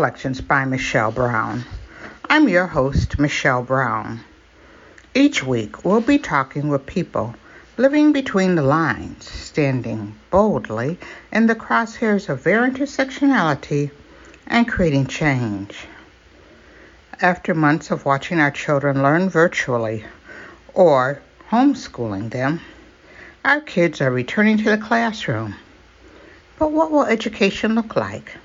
Collections by Michelle Brown. I'm your host, Michelle Brown. Each week, we'll be talking with people living between the lines, standing boldly in the crosshairs of their intersectionality and creating change. After months of watching our children learn virtually or homeschooling them, our kids are returning to the classroom. But what will education look like?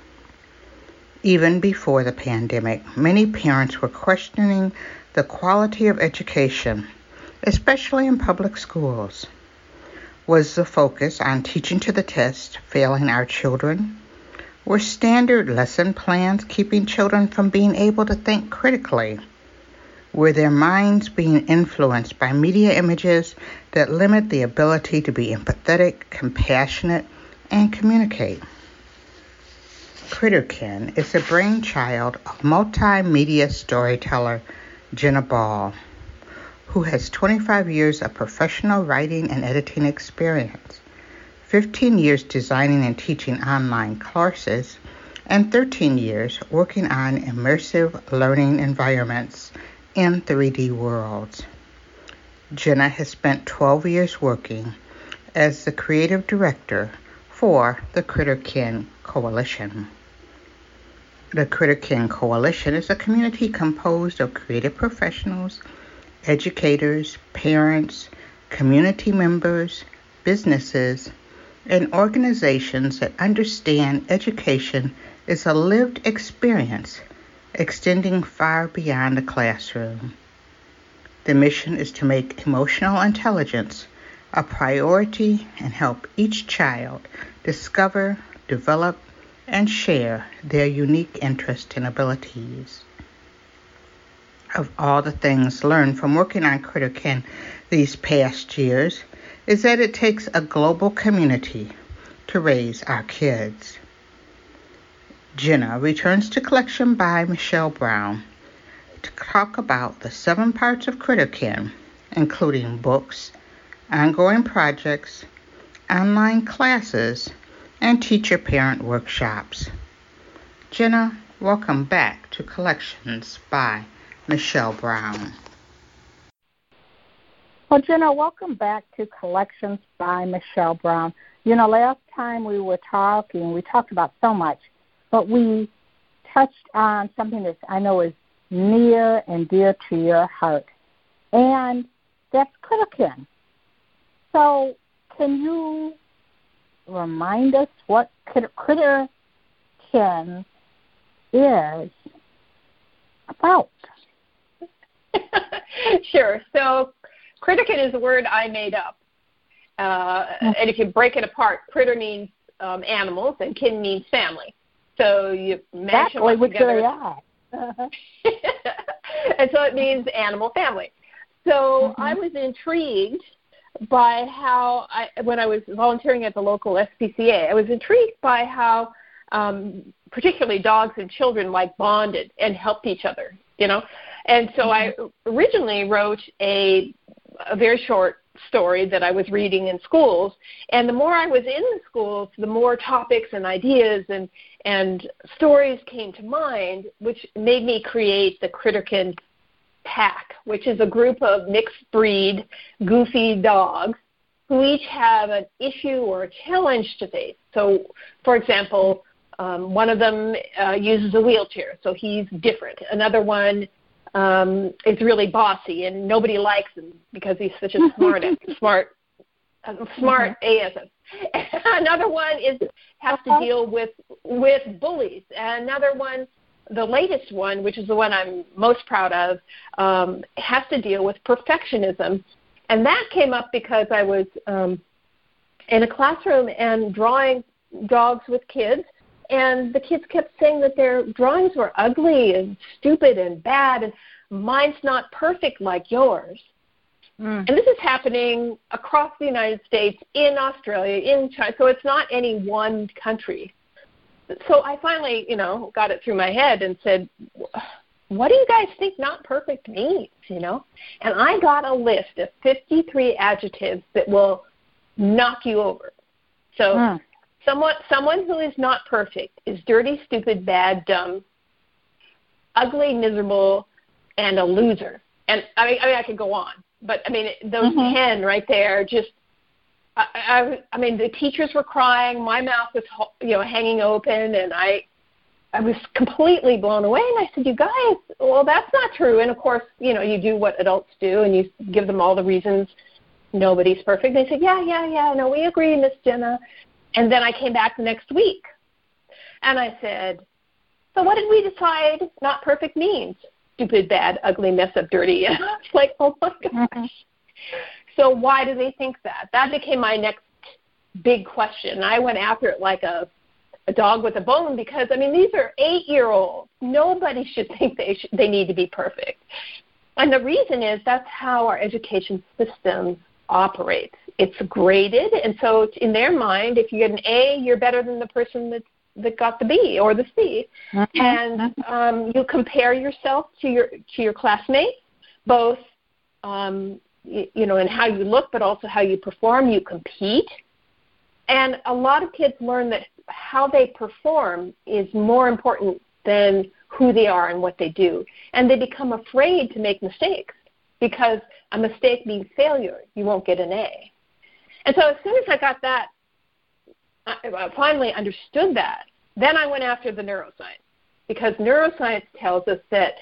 Even before the pandemic, many parents were questioning the quality of education, especially in public schools. Was the focus on teaching to the test failing our children? Were standard lesson plans keeping children from being able to think critically? Were their minds being influenced by media images that limit the ability to be empathetic, compassionate, and communicate? Critterkin is the brainchild of multimedia storyteller Jena Ball, who has 25 years of professional writing and editing experience, 15 years designing and teaching online courses, and 13 years working on immersive learning environments in 3D worlds. Jena has spent 12 years working as the creative director for the Critterkin Coalition. The Critterkin Coalition is a community composed of creative professionals, educators, parents, community members, businesses, and organizations that understand education is a lived experience extending far beyond the classroom. The mission is to make emotional intelligence a priority and help each child discover, develop, and share their unique interests and abilities. Of all the things learned from working on Critterkin these past years is that it takes a global community to raise our kids. Jena returns to Collection by Michelle Brown to talk about the seven parts of Critterkin, including books, ongoing projects, online classes, and teacher parent workshops. Jena, welcome back to Collections by Michelle Brown. Well, Jena, welcome back to Collections by Michelle Brown. You know, last time we were talking, we talked about so much, but we touched on something that I know is near and dear to your heart, and that's Critterkin. So, can you remind us what critter kin is about? sure. So, critterkin is a word I made up. Uh, and if you break it apart, critter means um, animals and kin means family. So you mash exactly them together. are. and so it means animal family. So mm-hmm. I was intrigued by how I, when I was volunteering at the local SPCA, I was intrigued by how um, particularly dogs and children like bonded and helped each other, you know. And so mm-hmm. I originally wrote a a very short story that I was reading in schools. And the more I was in the schools, the more topics and ideas and and stories came to mind, which made me create the Critterkin pack, which is a group of mixed breed, goofy dogs who each have an issue or a challenge to face. So, for example, um, one of them uh, uses a wheelchair, so he's different. Another one um, is really bossy, and nobody likes him because he's such a smart, smart, uh, smart mm-hmm. Another one is has to deal with with bullies. Another one the latest one, which is the one I'm most proud of, um, has to deal with perfectionism. And that came up because I was um, in a classroom and drawing dogs with kids, and the kids kept saying that their drawings were ugly and stupid and bad, and mine's not perfect like yours. Mm. And this is happening across the United States, in Australia, in China. So it's not any one country. So I finally, you know, got it through my head and said, what do you guys think not perfect means, you know? And I got a list of 53 adjectives that will knock you over. So mm. someone someone who is not perfect is dirty, stupid, bad, dumb, ugly, miserable, and a loser. And I mean, I mean, I could go on, but I mean, those mm-hmm. ten right there just. I, I, I mean, the teachers were crying. My mouth was, you know, hanging open, and I, I was completely blown away. And I said, "You guys, well, that's not true." And of course, you know, you do what adults do, and you give them all the reasons nobody's perfect. They said, "Yeah, yeah, yeah. No, we agree, Miss Jena." And then I came back the next week, and I said, "So what did we decide not perfect means?" stupid, bad, ugly, mess up, dirty. And I was like, oh my mm-hmm. gosh. So why do they think that? That became my next big question. I went after it like a a dog with a bone because I mean these are eight year olds. Nobody should think they should, they need to be perfect. And the reason is that's how our education system operates. It's graded, and so in their mind, if you get an A, you're better than the person that that got the B or the C, mm-hmm. and um, you compare yourself to your to your classmates, both um, you, know in how you look, but also how you perform. You compete, and a lot of kids learn that how they perform is more important than who they are and what they do, and they become afraid to make mistakes because a mistake means failure. You won't get an A. And so as soon as I got that I finally understood that. Then I went after the neuroscience because neuroscience tells us that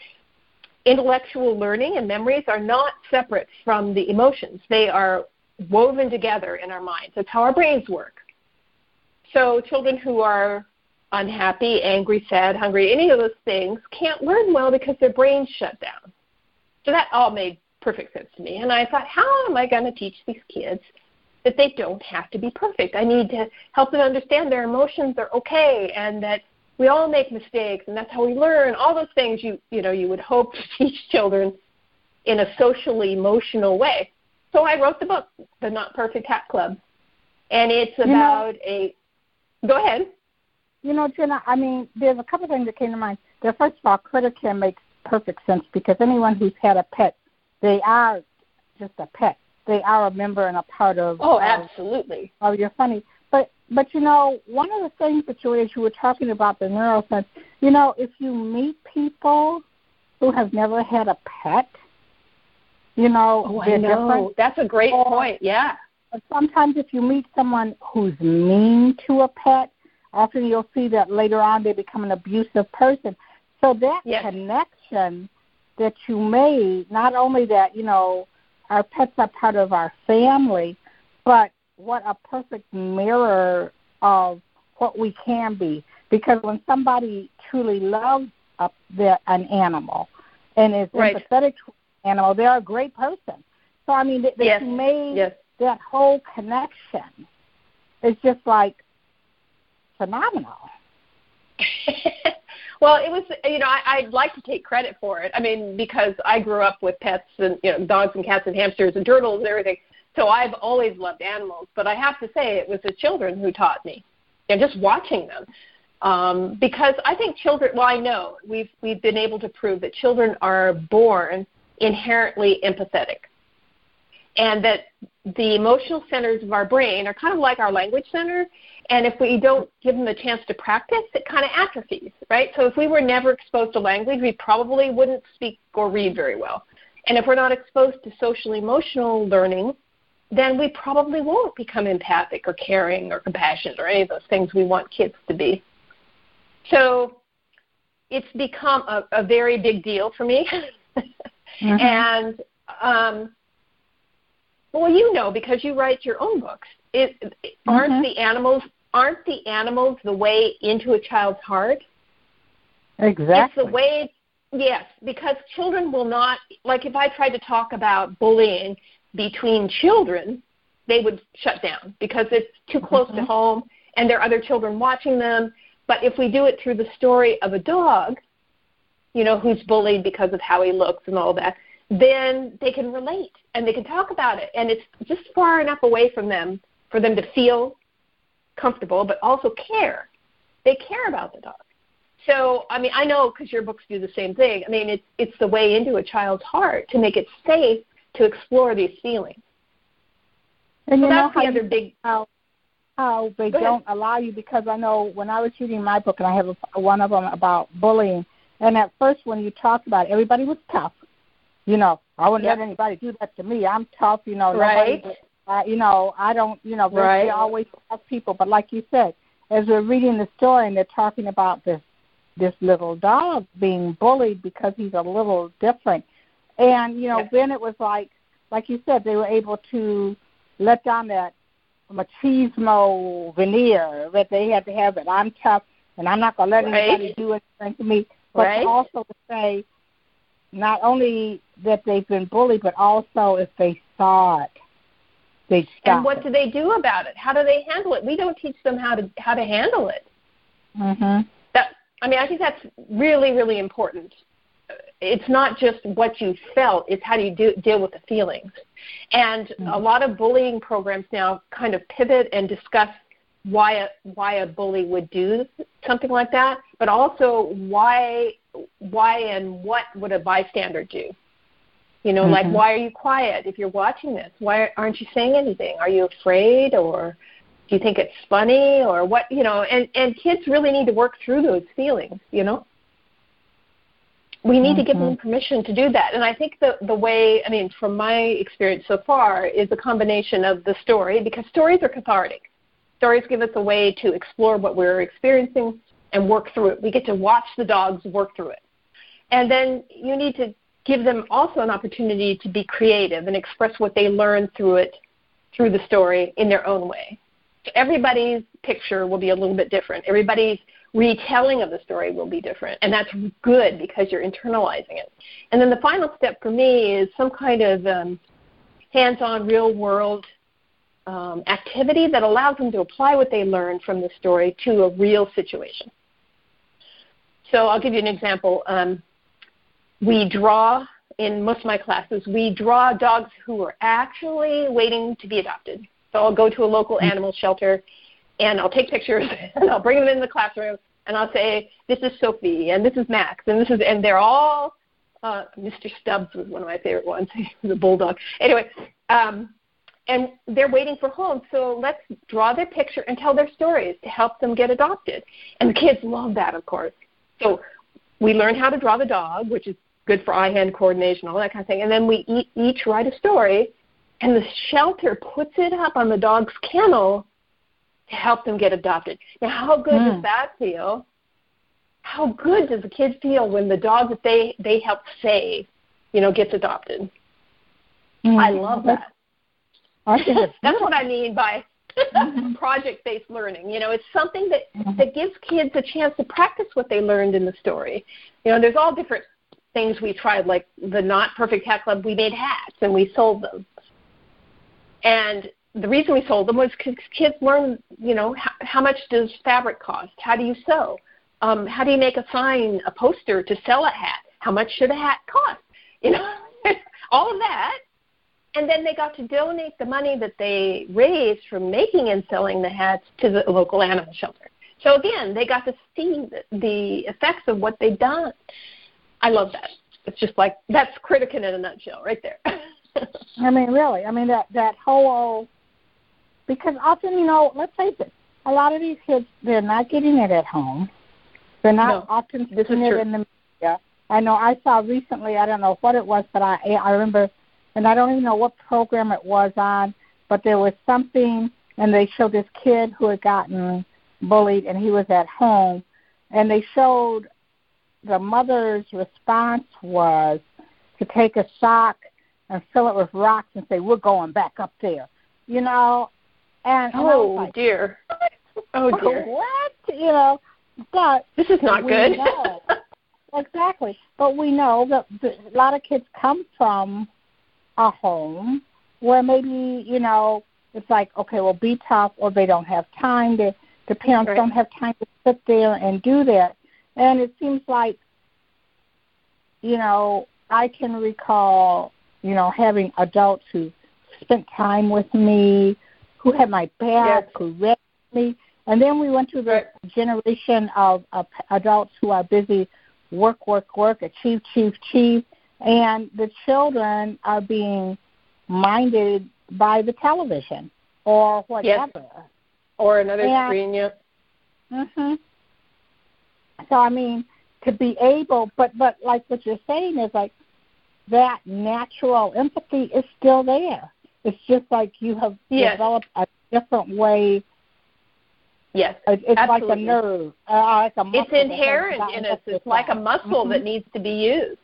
intellectual learning and memories are not separate from the emotions. They are woven together in our minds. That's how our brains work. So children who are unhappy, angry, sad, hungry, any of those things can't learn well because their brains shut down. So that all made perfect sense to me. And I thought, how am I going to teach these kids that they don't have to be perfect. I need to help them understand their emotions are okay and that we all make mistakes and that's how we learn. All those things you you know you would hope to teach children in a socially emotional way. So I wrote the book, The Not Perfect Hat Club. And it's about you know, a go ahead. You know, Jena, I mean, there's a couple things that came to mind. The first of all, CritterKin makes perfect sense because anyone who's had a pet, they are just a pet they are a member and a part of. Oh, absolutely. Of, of your funny, but but you know, one of the things that you as you were talking about the neuroscience, you know, if you meet people who have never had a pet, you know, oh, I know. Different. That's a great or, point. Yeah. But sometimes if you meet someone who's mean to a pet, often you'll see that later on they become an abusive person. So that yes. connection that you made, not only that, you know, our pets are part of our family, but what a perfect mirror of what we can be. Because when somebody truly loves a, the, an animal and is right. empathetic to an animal, they're a great person. So I mean, that, yes. made yes. that whole connection. It's just like phenomenal. Well, it was, you know, I, I'd like to take credit for it. I mean, because I grew up with pets and, you know, dogs and cats and hamsters and turtles and everything. So I've always loved animals. But I have to say, it was the children who taught me, and just watching them. Um, because I think children, well, I know we've, we've been able to prove that children are born inherently empathetic. And that the emotional centers of our brain are kind of like our language center and if we don't give them a chance to practice, it kind of atrophies, right? So if we were never exposed to language, we probably wouldn't speak or read very well. And if we're not exposed to social emotional learning, then we probably won't become empathic or caring or compassionate or any of those things we want kids to be. So it's become a, a very big deal for me. mm-hmm. And um, well, you know because you write your own books. It, aren't mm-hmm. the animals aren't the animals the way into a child's heart? Exactly. It's the way yes, because children will not like if I tried to talk about bullying between children, they would shut down because it's too close mm-hmm. to home and there are other children watching them. But if we do it through the story of a dog, you know, who's bullied because of how he looks and all that, then they can relate and they can talk about it. And it's just far enough away from them for them to feel comfortable, but also care. They care about the dog. So, I mean, I know because your books do the same thing. I mean, it's it's the way into a child's heart to make it safe to explore these feelings. And so you that's know the how other big how how they Go don't ahead. allow you because I know when I was reading my book and I have a, one of them about bullying, and at first when you talked about it, everybody was tough. You know, I wouldn't Yep. let anybody do that to me. I'm tough. You know, Right. nobody, uh, you know, I don't. You know, Right. they're always tough people. But like you said, as we're reading the story and they're talking about this this little dog being bullied because he's a little different, and you know, Yeah. then it was like, like you said, they were able to let down that machismo veneer that they had to have that I'm tough and I'm not gonna let Right. anybody do anything to me. But Right. also to say not only that they've been bullied, but also if they saw it, they'd stop. and what do they do about it? How do they handle it? We don't teach them how to how to handle it. hmm That I mean, I think that's really really important. It's not just what you felt; it's how do you do, deal with the feelings. And a lot of bullying programs now kind of pivot and discuss why a why a bully would do something like that, but also why why and what would a bystander do. You know, like Mhm. why are you quiet if you're watching this? Why aren't you saying anything? Are you afraid or do you think it's funny or what you know and and kids really need to work through those feelings you know we need to give them mm-hmm. permission to do that. And i think the the way i mean from my experience so far is a combination of the story because stories are cathartic. Stories give us a way to explore what we're experiencing and work through it. We get to watch the dogs work through it. And then you need to give them also an opportunity to be creative and express what they learn through it through the story in their own way. Everybody's picture will be a little bit different. Everybody's retelling of the story will be different, and that's good because you're internalizing it. And then the final step for me is some kind of um, hands-on, real-world um, activity that allows them to apply what they learned from the story to a real situation. So I'll give you an example. Um, we draw in most of my classes. We draw dogs who are actually waiting to be adopted. So I'll go to a local animal shelter and I'll take pictures and I'll bring them in the classroom and I'll say, This is Sophie and this is Max and this is and they're all uh, Mr. Stubbs was one of my favorite ones. He was a bulldog. Anyway, um, and they're waiting for home. So let's draw their picture and tell their stories to help them get adopted. And the kids love that, of course. So we learn how to draw the dog, which is good for eye-hand coordination, all that kind of thing. And then we each write a story, and the shelter puts it up on the dog's kennel help them get adopted. Now, how good Mm. does that feel? How good does the kid feel when the dog that they they helped save, you know, gets adopted? Hmm. I love that. I think That's what I mean by mm-hmm. project-based learning. You know, it's something that mm-hmm. that gives kids a chance to practice what they learned in the story. You know, there's all different things we tried, like the Not Perfect Hat Club. We made hats and we sold them, and the reason we sold them was because kids learn. You know, how, how much does fabric cost? How do you sew? Um, how do you make a sign, a poster to sell a hat? How much should a hat cost? You know, all of that and then they got to donate the money that they raised from making and selling the hats to the local animal shelter. So again, they got to see the, the effects of what they've done. I love that. It's just like that's CritterKin in a nutshell, right there. I mean, really. I mean, that that whole because often, you know, let's face it, a lot of these kids they're not getting it at home. They're not No, often seeing it in the media. I know I saw recently. I don't know what it was, but I I remember, and I don't even know what program it was on. But there was something, and they showed this kid who had gotten bullied, and he was at home, and they showed the mother's response was to take a sock and fill it with rocks and say, "We're going back up there," you know. And, and oh like, dear. Oh dear. what? You know, but This is not good. know. exactly. But we know that a lot of kids come from a home where maybe you know it's like okay, well, be tough, or they don't have time. The the parents right. don't have time to sit there and do that. And it seems like, you know, I can recall, you know, having adults who spent time with me, who had my back, yes. who read me, and then we went to the right. generation of, of adults who are busy work, work, work, achieve, achieve, achieve, and the children are being minded by the television or whatever. Yes. Or another and, screen, yeah. Mhm. So I mean, to be able, but but like what you're saying is like that natural empathy is still there. It's just like you have yes. developed a different way. Yes, it's absolutely. like a nerve, uh, like a muscle. It's inherent in us. It's like a muscle mm-hmm. that needs to be used.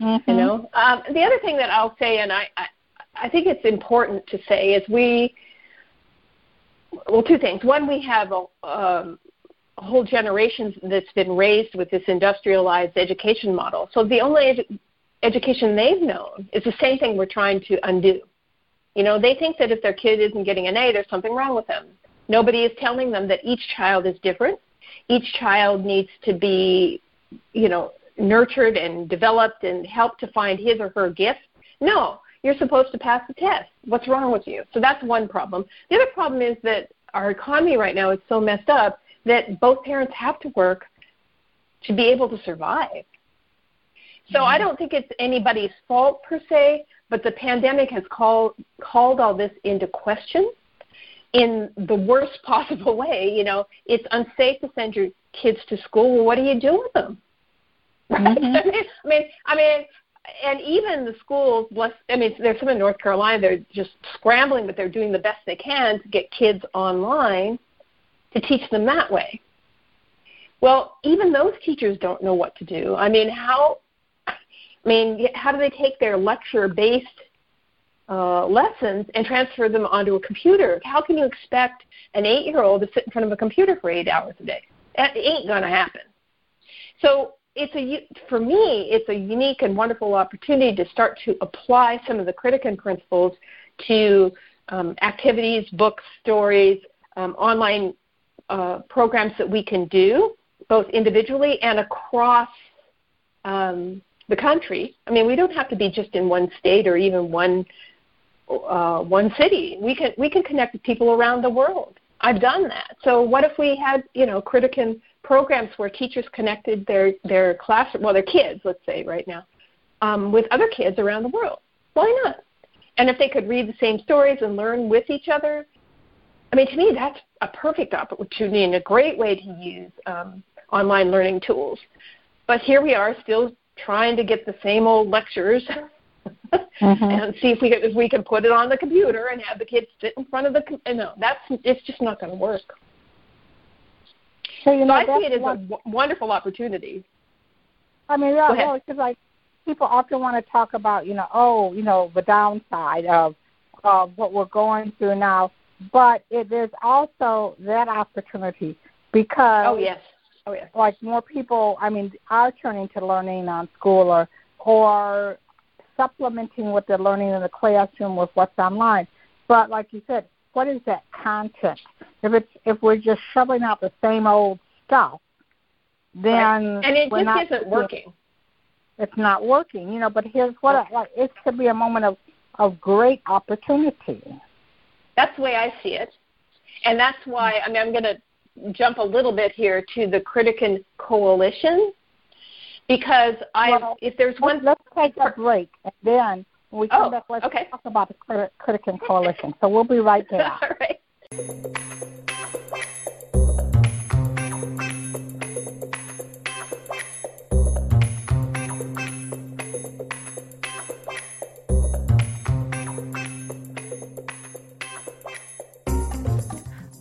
Mm-hmm. You know, um, the other thing that I'll say, and I, I, I think it's important to say, is we. Well, two things. One, we have a, um, a whole generation that's been raised with this industrialized education model. So the only edu- education they've known is the same thing we're trying to undo. You know, they think that if their kid isn't getting an A, there's something wrong with them. Nobody is telling them that each child is different. Each child needs to be, you know, nurtured and developed and helped to find his or her gift. No, you're supposed to pass the test. What's wrong with you? So that's one problem. The other problem is that our economy right now is so messed up that both parents have to work to be able to survive. So mm-hmm. I don't think it's anybody's fault per se, but the pandemic has called called all this into question in the worst possible way. You know, it's unsafe to send your kids to school. Well, what do you do with them? Right? Mm-hmm. I mean, I mean, and even the schools, bless, I mean, there's some in North Carolina. They're just scrambling, but they're doing the best they can to get kids online to teach them that way. Well, even those teachers don't know what to do. I mean, how? I mean, how do they take their lecture-based uh, lessons and transfer them onto a computer? How can you expect an eight-year-old to sit in front of a computer for eight hours a day? That ain't going to happen. So it's a for me, it's a unique and wonderful opportunity to start to apply some of the CritterKin principles to um, activities, books, stories, um, online uh, programs that we can do, both individually and across um, the country. I mean, we don't have to be just in one state or even one uh, one city. We can we can connect with people around the world. I've done that. So what if we had you know CritterKin programs where teachers connected their their class well their kids let's say right now um, with other kids around the world? Why not? And if they could read the same stories and learn with each other, I mean, to me, that's a perfect opportunity and a great way to use um, online learning tools. But here we are, still trying to get the same old lectures mm-hmm. and see if we can, if we can put it on the computer and have the kids sit in front of the. No, that's it's just not going to work. So, you know, so I see it as a w- wonderful opportunity. I mean, yeah, well, because like people often want to talk about, you know, oh, you know, the downside of of what we're going through now but it is also that opportunity because oh oh yes Oh, like more people i mean are turning to learning on school or or supplementing what they're learning in the classroom with what's online. But like you said what is that content? If it's if we're just shoving out the same old stuff then right. and it just not, isn't working. It's not working you know but here's what I, like it could be a moment of of great opportunity. That's the way I see it. And that's why I mean I'm going to jump a little bit here to the CritterKin Coalition because I well, if there's one let's take a break and then when we come oh, back let's okay. talk about the CritterKin Coalition. So we'll be right there. All right.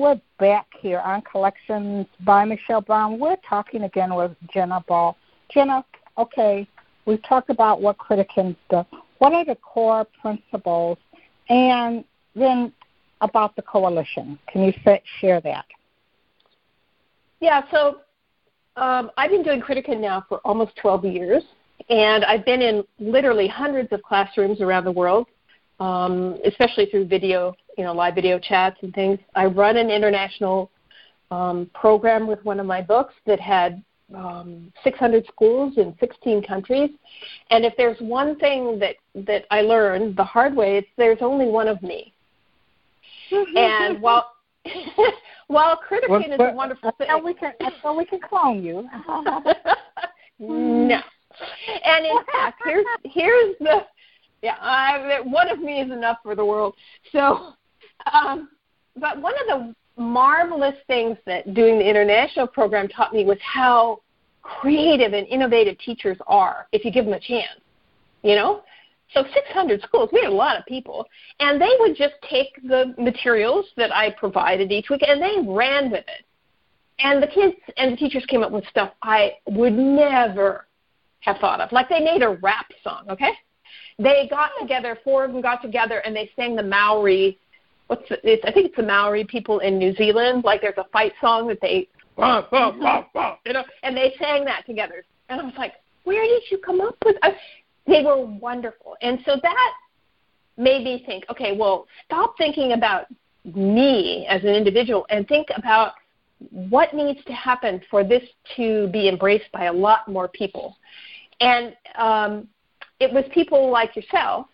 we're back here on Collections by Michelle Brown. We're talking again with Jena Ball. Jena, okay, we've talked about what CritterKins do. What are the core principles? And then about the coalition. Can you share that? Yeah, so um, I've been doing CritterKin now for almost 12 years, and I've been in literally hundreds of classrooms around the world, um, especially through video you know live video chats and things. I run an international um, program with one of my books that had um, 600 schools in 16 countries. And if there's one thing that that I learned the hard way, it's there's only one of me. and while while CritterKin is a wonderful thing, we can so we can clone you. no. And in fact, here's here's the yeah, I, one of me is enough for the world. So um, but one of the marvelous things that doing the international program taught me was how creative and innovative teachers are if you give them a chance. You know? So 600 schools, we had a lot of people, and they would just take the materials that I provided each week and they ran with it. And the kids and the teachers came up with stuff I would never have thought of. Like they made a rap song, okay? They got together, four of them got together, and they sang the Maori what's the, it's, I think it's the Maori people in New Zealand. Like there's a fight song that they you know, and they sang that together. And I was like, where did you come up with? I, they were wonderful, and so that made me think, okay, well, stop thinking about me as an individual and think about what needs to happen for this to be embraced by a lot more people. And um, it was people like yourself,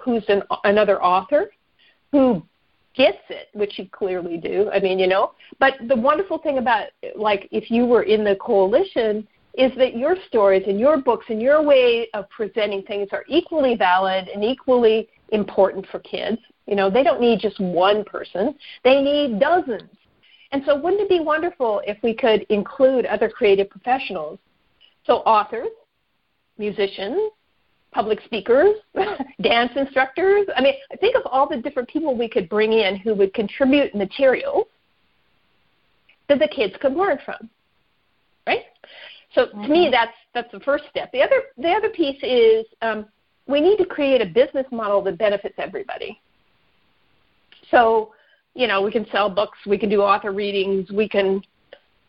who's an, another author, who gets it, which you clearly do. I mean, you know. But the wonderful thing about like if you were in the coalition is that your stories and your books and your way of presenting things are equally valid and equally important for kids. You know, they don't need just one person. They need dozens. And so wouldn't it be wonderful if we could include other creative professionals? So authors, musicians, public speakers, dance instructors. I mean, think of all the different people we could bring in who would contribute materials that the kids could learn from. Right? So mm-hmm. to me, mm-hmm. that's that's the first step. The other the other piece is um, we need to create a business model that benefits everybody. So, you know, we can sell books, we can do author readings, we can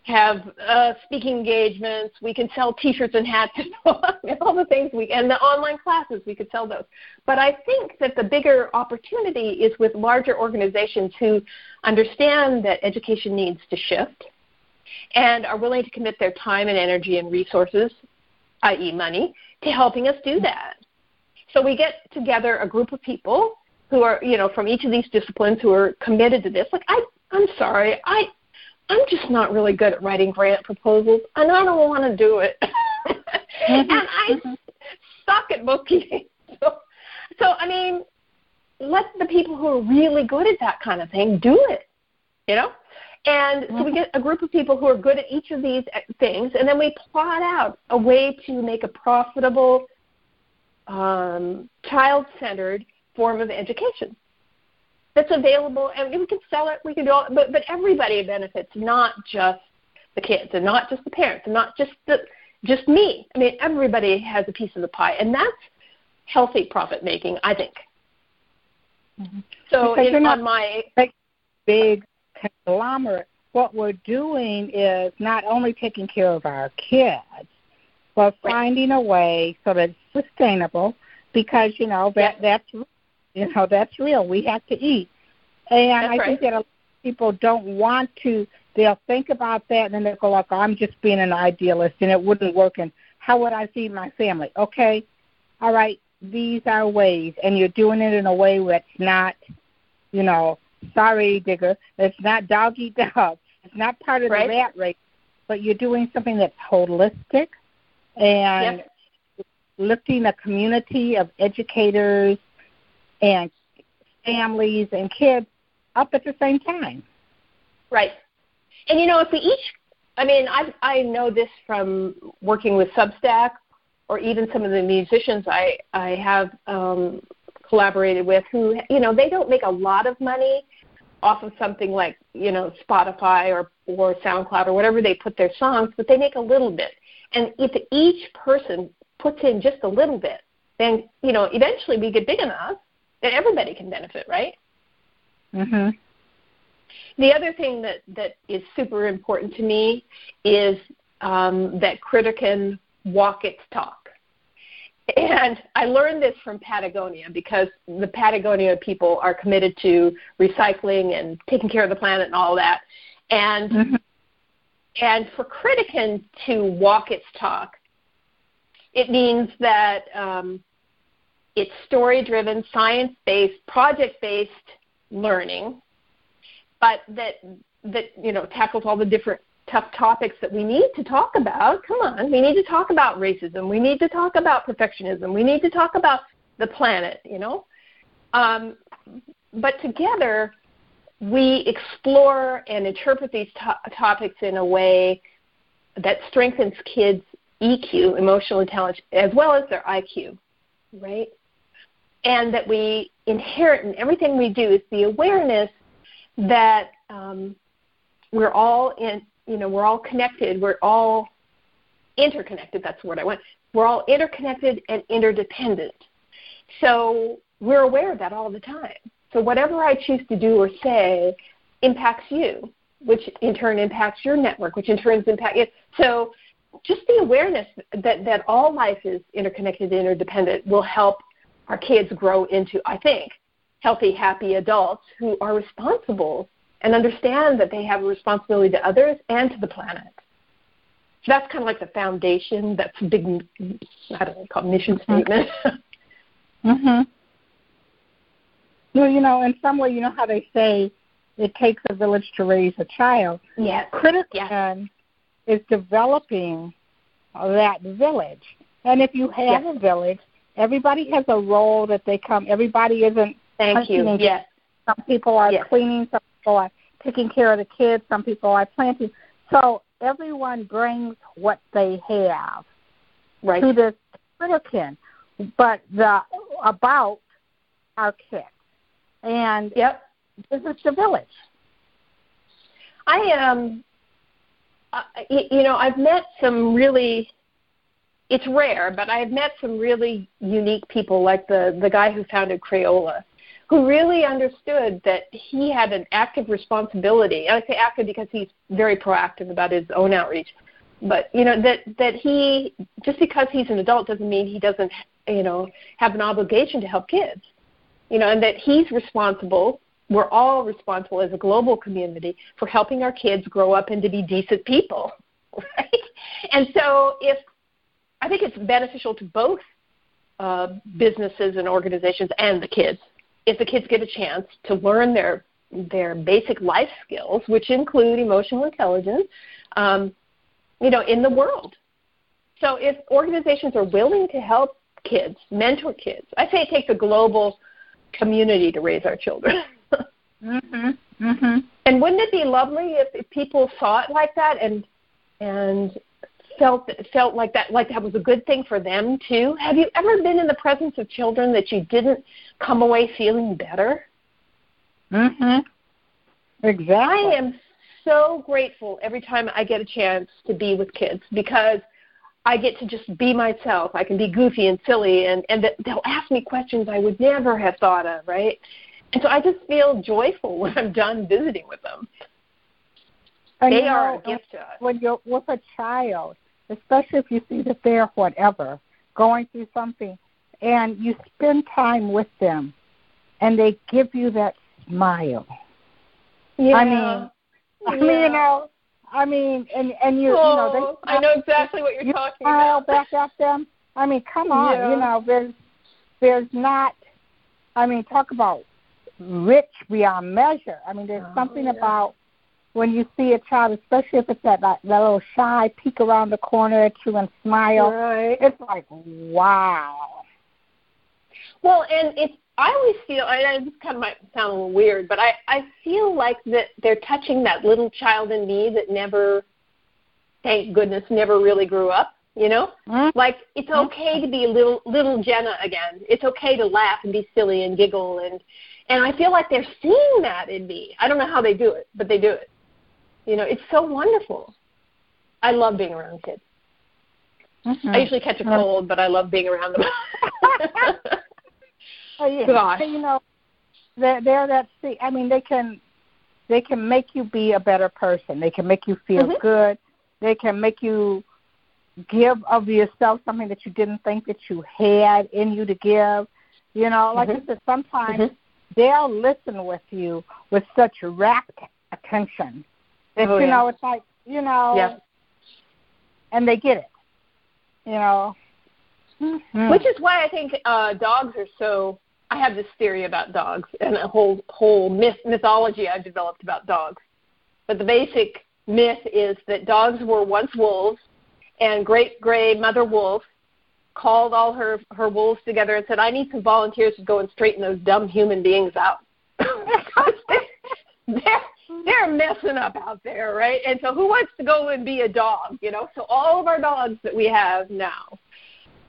have uh, speaking engagements. We can sell T-shirts and hats and all the things we and the online classes. We could sell those. But I think that the bigger opportunity is with larger organizations who understand that education needs to shift and are willing to commit their time and energy and resources, i.e., money, to helping us do that. So we get together a group of people who are, you know, from each of these disciplines who are committed to this. Like I, I'm sorry, I I'm just not really good at writing grant proposals, and I don't want to do it. and I uh-huh. suck at bookkeeping. So, so I mean, let the people who are really good at that kind of thing do it. You know. And so we uh-huh. get a group of people who are good at each of these uh, things, and then we plot out a way to make a profitable, um, child-centered form of education that's available, and we can sell it. We can do all, but but everybody benefits, not just the kids, and not just the parents, and not just the just me. I mean, everybody has a piece of the pie, and that's healthy profit making, I think. Mm-hmm. So because in, on my big conglomerate, what we're doing is not only taking care of our kids, but finding a way so that it's sustainable. Because you know that that's you know, that's real. We have to eat. And that's I right. think that a lot of people don't want to they'll think about that and then they'll go like, oh, I'm just being an idealist and it wouldn't work and how would I feed my family? Okay. All right, these are ways and you're doing it in a way that's not, you know, sorry, digger, it's not dog eat dog. It's not part of right. the rat race, but you're doing something that's holistic and Yep. lifting a community of educators and families and kids up at the same time. Right. And you know, if we each, I mean, I I know this from working with Substack, or even some of the musicians I I have um, collaborated with, who you know they don't make a lot of money off of something like you know Spotify or or SoundCloud or whatever they put their songs, but they make a little bit. And if each person puts in just a little bit, then you know eventually we get big enough that everybody can benefit, right? Mhm. The other thing that, that is super important to me is um, that CritterKin walk its talk. And I learned this from Patagonia because the Patagonia people are committed to recycling and taking care of the planet and all that. And Mm-hmm. and for CritterKin to walk its talk, it means that um, it's story driven, science based, project based learning, but that that you know tackles all the different tough topics that we need to talk about. Come on, we need to talk about racism. We need to talk about perfectionism. We need to talk about the planet. You know, um, but together we explore and interpret these to- topics in a way that strengthens kids' EQ, emotional intelligence, as well as their IQ, right? And that we inherit in everything we do is the awareness that um, we're all in, you know, we're all connected. We're all interconnected. That's the word I want. We're all interconnected and interdependent. So we're aware of that all the time. So whatever I choose to do or say impacts you, which in turn impacts your network, which in turn impacts it. So just the awareness that, that all life is interconnected interdependent will help our kids grow into, I think, healthy, happy adults who are responsible and understand that they have a responsibility to others and to the planet. So that's kind of like the foundation. That's a big, I don't know, called mission statement. Mhm. Well, you know, in some way, you know how they say it takes a village to raise a child. yes. CritterKin is developing that village, and if you have Yes. a village, everybody has a role that they come. Everybody isn't. Thank you. Yes. Some people are cleaning. Some people are taking care of the kids. Some people are planting. So everyone brings what they have Right. to this CritterKin, but the about our kids, and Yep. this is the village. I um, uh, you know, I've met some really. It's rare, but I've met some really unique people, like the the guy who founded Crayola, who really understood that he had an active responsibility. And I say active because he's very proactive about his own outreach. But you know that that he just because he's an adult doesn't mean he doesn't you know have an obligation to help kids. You know, and that he's responsible we're all responsible as a global community for helping our kids grow up and to be decent people, right? And so, if I think it's beneficial to both uh, businesses and organizations and the kids, if the kids get a chance to learn their their basic life skills, which include emotional intelligence, um, you know, in the world. So, if organizations are willing to help kids, mentor kids, I say it takes a global community to raise our children. Mhm. Mhm. And wouldn't it be lovely if, if people saw it like that and and felt felt like that like that was a good thing for them too? Have you ever been in the presence of children that you didn't come away feeling better? Mhm. Exactly. I am so grateful every time I get a chance to be with kids because I get to just be myself. I can be goofy and silly and and they'll ask me questions I would never have thought of, right? And so I just feel joyful when I'm done visiting with them. And they you are a gift to us. when you're with a child, especially if you see that they're whatever going through something, and you spend time with them, and they give you that smile. Yeah. I mean, I mean, you know, I mean, and and you, oh, you know, they oh, I know exactly what you're you talking smile about. back at them. I mean, come on, Yeah. you know, there's there's not. I mean, talk about rich beyond measure. I mean, there's Oh, something yeah. about when you see a child, especially if it's that that, that little shy peek around the corner at you and smile. Right. It's like wow. Well, and it's I always feel I this kind of might sound a little weird, but I I feel like that they're touching that little child in me that never, thank goodness, never really grew up. You know, Mm-hmm. like it's okay to be little little Jena again. It's okay to laugh and be silly and giggle and and I feel like they're seeing that in me. I don't know how they do it, but they do it. You know, it's so wonderful. I love being around kids. Mhm. I usually catch a cold, but I love being around them. Oh, yeah. Gosh. You know, they're they're that. See, I mean, they can they can make you be a better person. They can make you feel Mhm. good. They can make you give of yourself something that you didn't think that you had in you to give. You know, like Mhm. I said, sometimes Mhm. they'll listen with you with such rapt attention that Oh, you yeah. know it's like you know, Yeah. and they get it. You know, Mhm. Which is why I think uh, dogs are so. I have this theory about dogs and a whole whole myth mythology I've developed about dogs. But the basic myth is that dogs were once wolves, and Great Gray Mother Wolf called all her her wolves together and said, "I need some volunteers to go and straighten those dumb human beings out." they're they're messing up out there, right? And so, who wants to go and be a dog? You know, so all of our dogs that we have now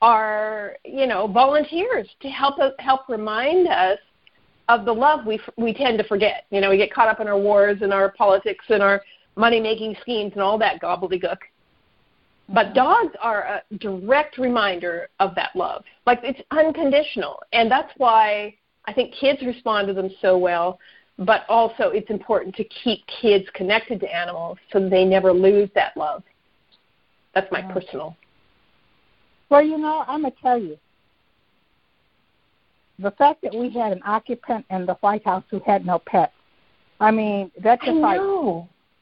are you know volunteers to help us help remind us of the love we we tend to forget. You know, we get caught up in our wars and our politics and our money making schemes and all that gobbledygook. But dogs are a direct reminder of that love. Like it's unconditional, and that's why I think kids respond to them so well. But also, it's important to keep kids connected to animals so they never lose that love. That's my Yeah. personal. Well, you know, I'm gonna tell you, the fact that we had an occupant in the White House who had no pets. I mean, that I just like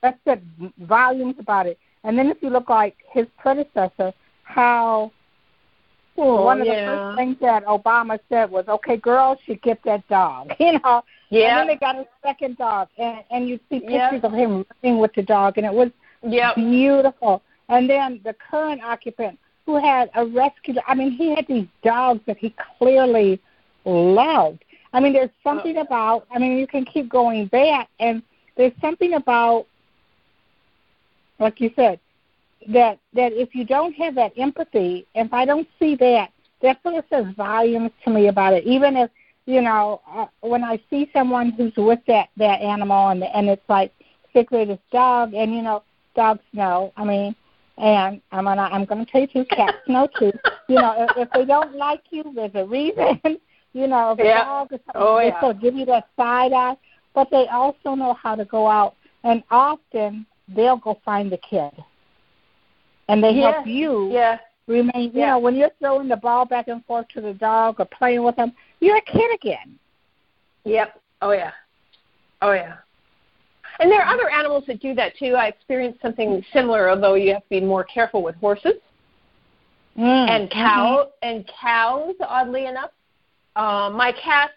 that said volumes about it. And then if you look like his predecessor, how Oh, one of the first things that Obama said was, "Okay, girls should get that dog," you know. Yeah. And then they got a second dog, and and you see pictures Yep. of him running with the dog, and it was Yep. beautiful. And then the current occupant who had a rescue. I mean, he had these dogs that he clearly loved. I mean, there's oh. something about. I mean, you can keep going back, and there's something about, like you said, that that if you don't have that empathy, if I don't see that, that sort of says volumes to me about it. Even if you know, uh, when I see someone who's with that that animal, and and it's like particularly this dog, and you know, dogs know. I mean, and I'm gonna I'm gonna tell you too, cats know too. You know, if, if they don't like you, there's a reason. you know, if Yeah. a dog is something, Oh, yeah. still give you that side eye, but they also know how to go out, and often they'll go find the kid, and they Yeah. help you Yeah. remain. You Yeah. know, when you're throwing the ball back and forth to the dog or playing with them, you're a kid again. Yep. Oh yeah. Oh yeah. And there are other animals that do that too. I experienced something similar, although you have to be more careful with horses Mm. and cow and cows. Oddly enough, um, my cats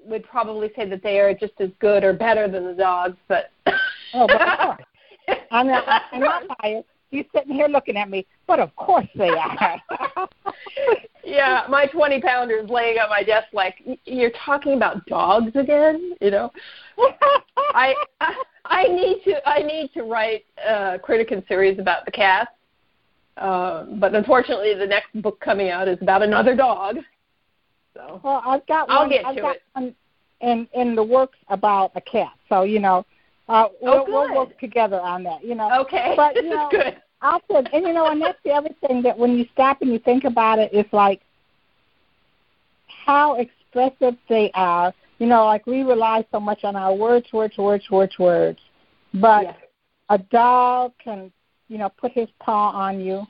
would probably say that they are just as good or better than the dogs, but Oh, but. I'm not. I'm not biased. You're sitting here looking at me, but of course they are. yeah, my 20 pounder is laying on my desk like, you're talking about dogs again, you know? I I need to I need to write a CritterKin series about the cats. Uh, but unfortunately, the next book coming out is about another dog. So well, I've got I'll one. get I've to got it. one in in the works about a cat. So you know, uh, we'll, we'll work together on that. You know, okay, But, this you know, is good. Often, and you know, and that's the other thing that when you stop and you think about it, it's like how expressive they are. You know, like we rely so much on our words, words, words, words, words. But Yes. a dog can, you know, put his paw on you,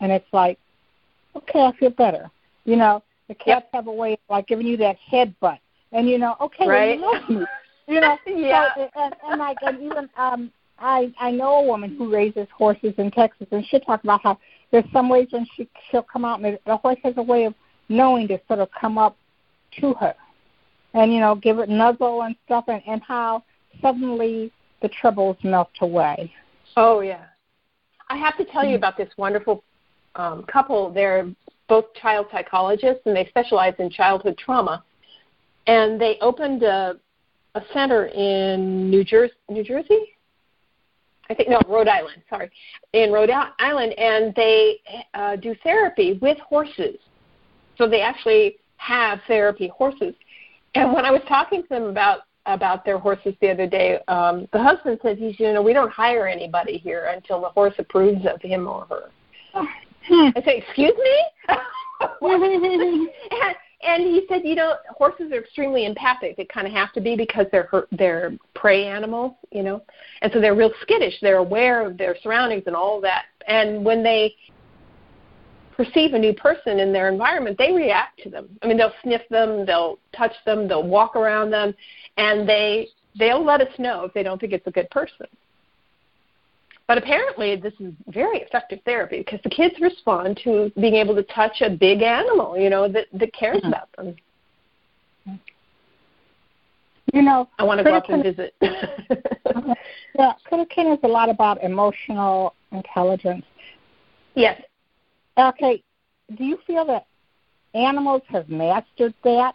and it's like, okay, I feel better. You know, the cats have a way of like giving you that headbutt, and you know, okay, Right. you love me. You know, Yeah. So, and, and like, and even um, I I know a woman who raises horses in Texas, and she talked about how there's some ways when she she'll come out, and the horse has a way of knowing to sort of come up to her, and you know, give it a nuzzle and stuff, and and how suddenly the troubles melt away. Oh yeah, I have to tell you about this wonderful um, couple. They're both child psychologists, and they specialize in childhood trauma. And they opened a, a center in New Jersey. New Jersey, I think no, Rhode Island. Sorry, in Rhode Island, and they uh, do therapy with horses. So they actually have therapy horses. And when I was talking to them about about their horses the other day, um, the husband said he's you know we don't hire anybody here until the horse approves of him or her. I say, excuse me. and, and he said, you know, horses are extremely empathic. They kind of have to be because they're they're prey animals, you know, and so they're real skittish. They're aware of their surroundings and all that. And when they perceive a new person in their environment, they react to them. I mean, they'll sniff them, they'll touch them, they'll walk around them, and they they'll let us know if they don't think it's a good person. But apparently, this is very effective therapy because the kids respond to being able to touch a big animal, you know, that that cares mm-hmm. about them. You know, I want to go up and visit. yeah, Critter is a lot about emotional intelligence. Yes. Okay. Do you feel that animals have mastered that?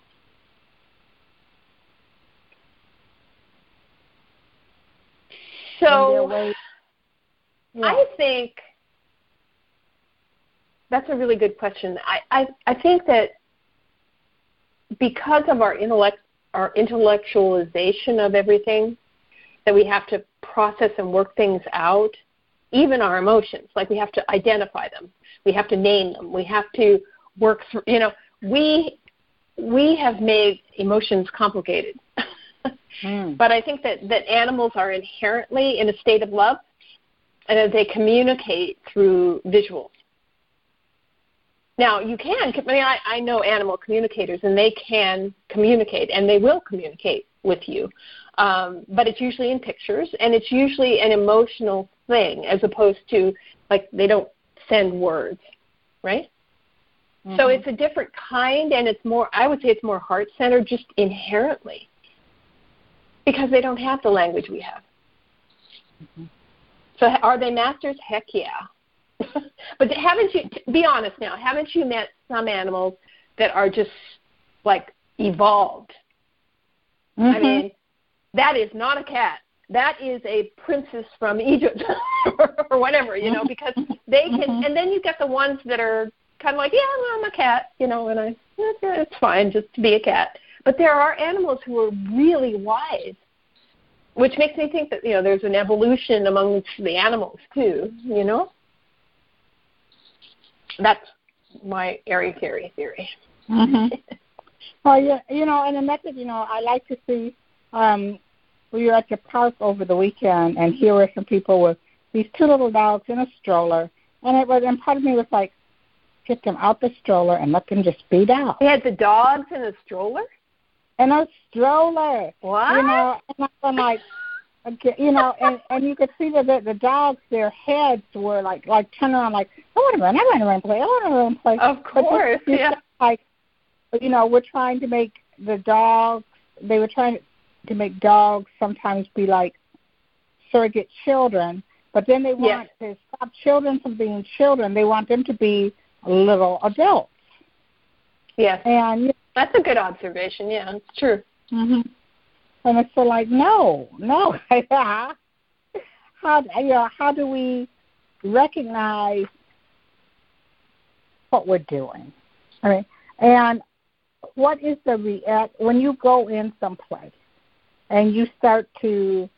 So yeah. I think that's a really good question. I, I, I think that because of our intellect our intellectualization of everything, that we have to process and work things out, even our emotions. Like we have to identify them, we have to name them, we have to work through. You know, we we have made emotions complicated. mm. But I think that that animals are inherently in a state of love and they communicate through visuals. Now, you can, I mean, I, I know animal communicators, and they can communicate, and they will communicate with you. Um, but it's usually in pictures, and it's usually an emotional thing as opposed to, like, they don't send words, right? Mm-hmm. So it's a different kind, and it's more, I would say it's more heart centered just inherently because they don't have the language we have. Mm-hmm. So are they masters? Heck yeah. but haven't you? Be honest now. Haven't you met some animals that are just like evolved? Mm-hmm. I mean, that is not a cat. That is a princess from Egypt or whatever, you know, because they can. Mm-hmm. And then you get the ones that are kind of like, yeah, well, I'm a cat, you know, and I, it's fine just to be a cat. But there are animals who are really wise which makes me think that you know there's an evolution amongst the animals too. You know, that's my airy fairy theory. Mm-hmm. well, yeah, you know, and the method, you know, I like to see. Um, we were at the park over the weekend, and here were some people with these two little dogs in a stroller, and it was, and part of me was like, get them out the stroller and let them just beat out. They had the dogs in a stroller in a stroller. What? You know, and I'm like, okay, you know, and and you could see that the, the dogs, their heads were like like turning around, like I want to run, I want to run play, I want to run play. Of course, but yeah. Like, you know, we're trying to make the dogs. They were trying to make dogs sometimes be like surrogate children, but then they want yes. to stop children from being children. They want them to be little adults. Yes. And that's a good observation. Yeah, it's true. hmm And it's so like, no, no. how you know, how do we recognize what we're doing? I mean, and what is the react when you go in someplace and you start to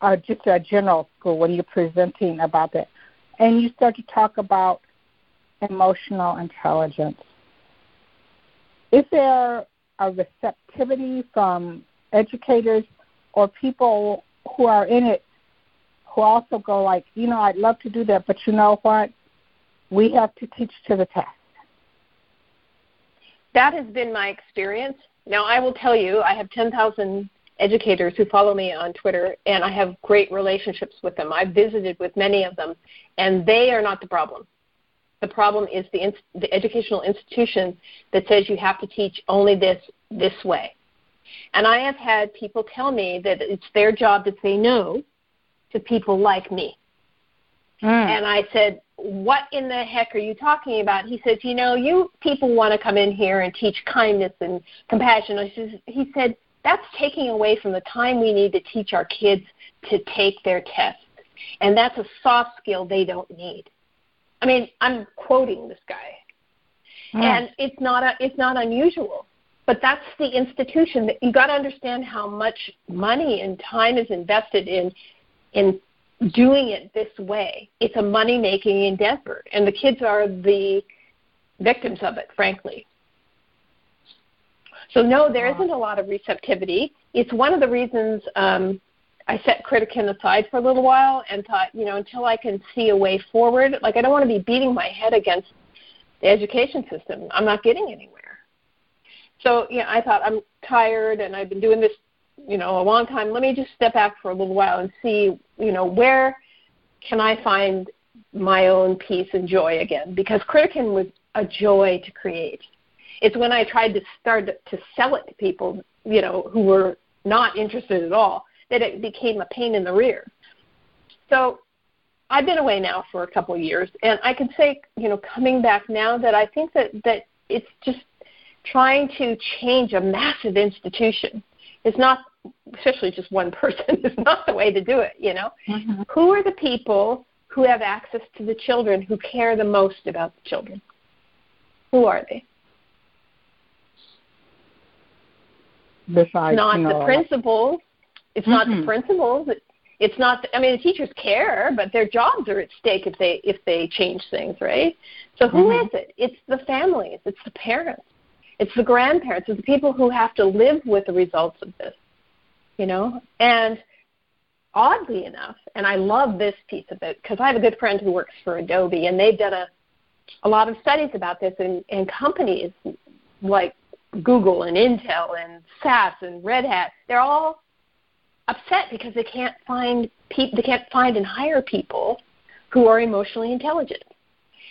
uh, just a general school when you're presenting about that, and you start to talk about emotional intelligence is there a receptivity from educators or people who are in it who also go like, you know, I'd love to do that, but you know what? We have to teach to the test. That has been my experience. Now, I will tell you, I have 10,000 educators who follow me on Twitter, and I have great relationships with them. I've visited with many of them, and they are not the problem. The problem is the, in, the educational institution that says you have to teach only this this way. And I have had people tell me that it's their job to say no to people like me. Mm. And I said, What in the heck are you talking about? He said, You know, you people want to come in here and teach kindness and compassion. I says, He said, That's taking away from the time we need to teach our kids to take their tests. And that's a soft skill they don't need. I mean, I'm quoting this guy. Mm. And it's not a, it's not unusual. But that's the institution that you got to understand how much money and time is invested in in doing it this way. It's a money making endeavor, and the kids are the victims of it, frankly. So no, there isn't a lot of receptivity. It's one of the reasons um, I set CritterKin aside for a little while and thought, you know, until I can see a way forward, like I don't want to be beating my head against the education system. I'm not getting anywhere. So yeah, I thought I'm tired and I've been doing this, you know, a long time. Let me just step back for a little while and see, you know, where can I find my own peace and joy again? Because CritterKin was a joy to create. It's when I tried to start to sell it to people, you know, who were not interested at all, that it became a pain in the rear. So I've been away now for a couple of years, and I can say, you know, coming back now that I think that that it's just trying to change a massive institution. Is not especially just one person is not the way to do it you know? Mm-hmm. who are the people who have access to the children who care the most about the children? Who are they? Besides, not the principals it's mm-hmm. not the principals it, it's not i mean the teachers care but their jobs are at stake if they if they change things right so who mm-hmm. is it it's the families it's the parents it's the grandparents. It's the people who have to live with the results of this, you know. And oddly enough, and I love this piece of it because I have a good friend who works for Adobe, and they've done a a lot of studies about this, and, and companies like Google and Intel and SAS and Red Hat, they're all upset because they can't find people, they can't find and hire people who are emotionally intelligent.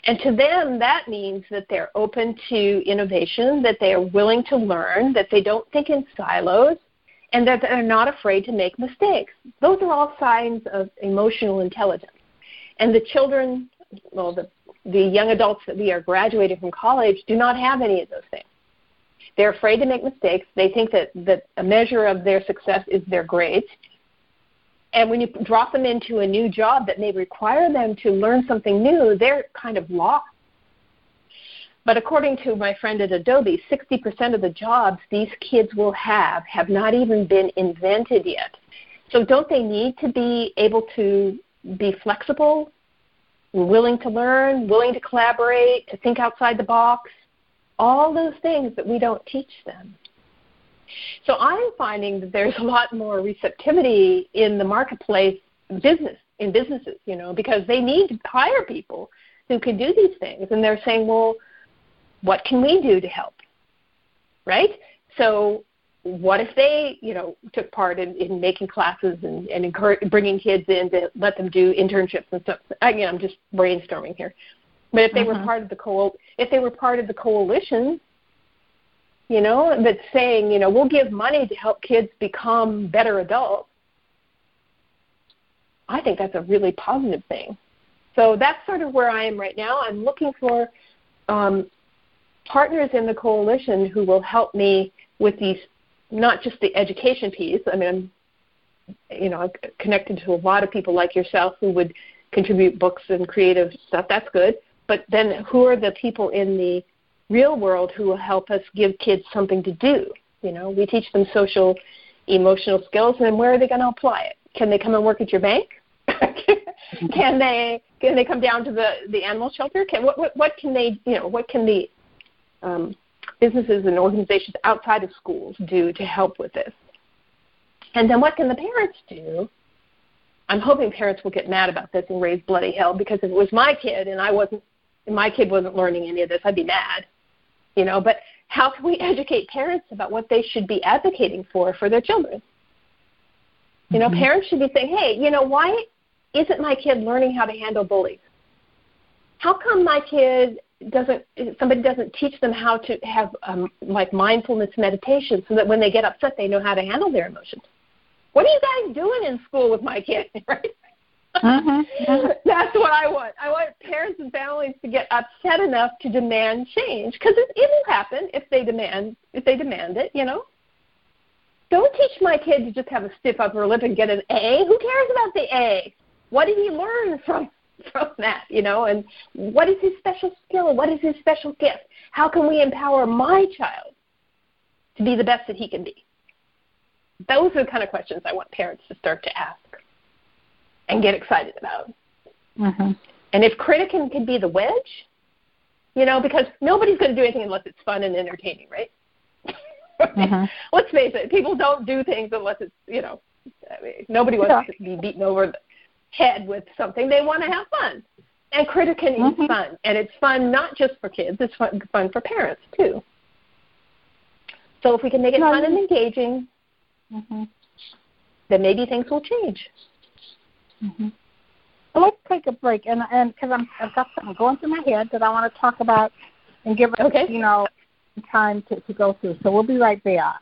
And to them, that means that they're open to innovation, that they are willing to learn, that they don't think in silos, and that they're not afraid to make mistakes. Those are all signs of emotional intelligence. And the children, well, the, the young adults that we are graduating from college do not have any of those things. They're afraid to make mistakes. They think that, that a measure of their success is their grades. And when you drop them into a new job that may require them to learn something new, they're kind of lost. But according to my friend at Adobe, 60% of the jobs these kids will have have not even been invented yet. So don't they need to be able to be flexible, willing to learn, willing to collaborate, to think outside the box? All those things that we don't teach them. So I'm finding that there's a lot more receptivity in the marketplace business in businesses, you know, because they need to hire people who can do these things and they're saying, "Well, what can we do to help?" Right? So what if they, you know, took part in, in making classes and, and encourage, bringing kids in to let them do internships and stuff? Again, I'm just brainstorming here. But if they uh-huh. were part of the co, if they were part of the coalition you know, that's saying, you know, we'll give money to help kids become better adults, I think that's a really positive thing. So that's sort of where I am right now. I'm looking for um, partners in the coalition who will help me with these, not just the education piece. I mean, I'm, you know, connected to a lot of people like yourself who would contribute books and creative stuff. That's good. But then, who are the people in the real world who will help us give kids something to do. You know, we teach them social, emotional skills, and then where are they going to apply it? Can they come and work at your bank? can they can they come down to the the animal shelter? Can what what, what can they you know what can the um, businesses and organizations outside of schools do to help with this? And then what can the parents do? I'm hoping parents will get mad about this and raise bloody hell because if it was my kid and I wasn't, my kid wasn't learning any of this, I'd be mad you know, but how can we educate parents about what they should be advocating for for their children? You know, mm-hmm. parents should be saying, hey, you know, why isn't my kid learning how to handle bullies? How come my kid doesn't somebody doesn't teach them how to have um, like mindfulness meditation so that when they get upset they know how to handle their emotions what are you guys doing in school with my kid right mm-hmm. that's what i want i want parents and families to get upset enough to demand change because it, it will happen if they demand if they demand it you know don't teach my kid to just have a stiff upper lip and get an a who cares about the a what did he learn from from that, you know, and what is his special skill? What is his special gift? How can we empower my child to be the best that he can be? Those are the kind of questions I want parents to start to ask and get excited about. Mm-hmm. And if CritterKin can be the wedge, you know, because nobody's going to do anything unless it's fun and entertaining, right? mm-hmm. Let's face it, people don't do things unless it's, you know, I mean, nobody wants yeah. to be beaten over the head with something. They want to have fun. And CritterKin mm-hmm. is fun. And it's fun not just for kids, it's fun, fun for parents too. So if we can make it fun and engaging, mm-hmm. then maybe things will change. Mm-hmm. Well, let's take a break, and and because I'm I've got something going through my head that I want to talk about and give okay. you know time to, to go through. So we'll be right back.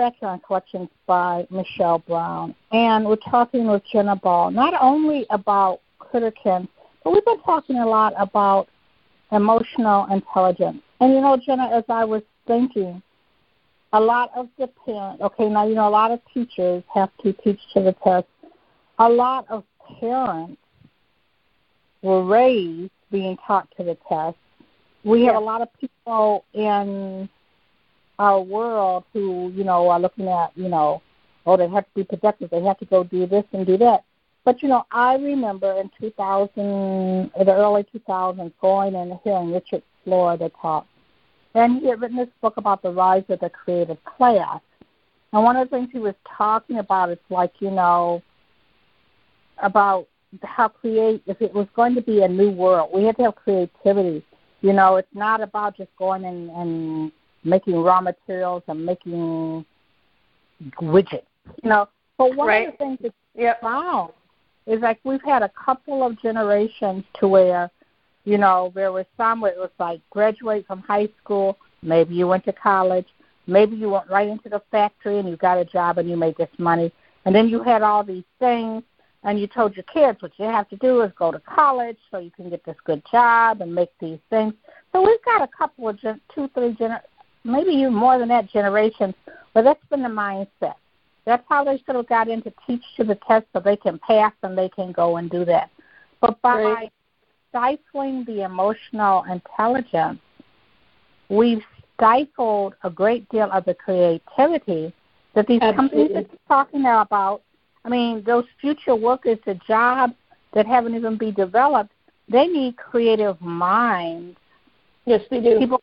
Back here on Collections by Michelle Brown, and we're talking with Jena Ball not only about CritterKin, but we've been talking a lot about emotional intelligence. And you know, Jena, as I was thinking, a lot of the parents, okay, now you know, a lot of teachers have to teach to the test. A lot of parents were raised being taught to the test. We have a lot of people in our world who, you know, are looking at, you know, oh, they have to be productive, they have to go do this and do that. But, you know, I remember in 2000, in the early 2000s, going and hearing Richard Florida talk. And he had written this book about the rise of the creative class. And one of the things he was talking about is like, you know, about how create if it was going to be a new world, we had to have creativity. You know, it's not about just going and, and making raw materials and making widgets. You know, but one right. of the things that yep. found is like we've had a couple of generations to where, you know, there was some where it was like graduate from high school, maybe you went to college, maybe you went right into the factory and you got a job and you made this money, and then you had all these things and you told your kids what you have to do is go to college so you can get this good job and make these things. So we've got a couple of gen- two, three gener- maybe even more than that generation, but that's been the mindset. That's how they sort of got into teach to the test so they can pass and they can go and do that. But by right. stifling the emotional intelligence, we've stifled a great deal of the creativity that these Absolutely. companies are talking about. I mean, those future workers, the jobs that haven't even been developed, they need creative minds. Yes, they do. People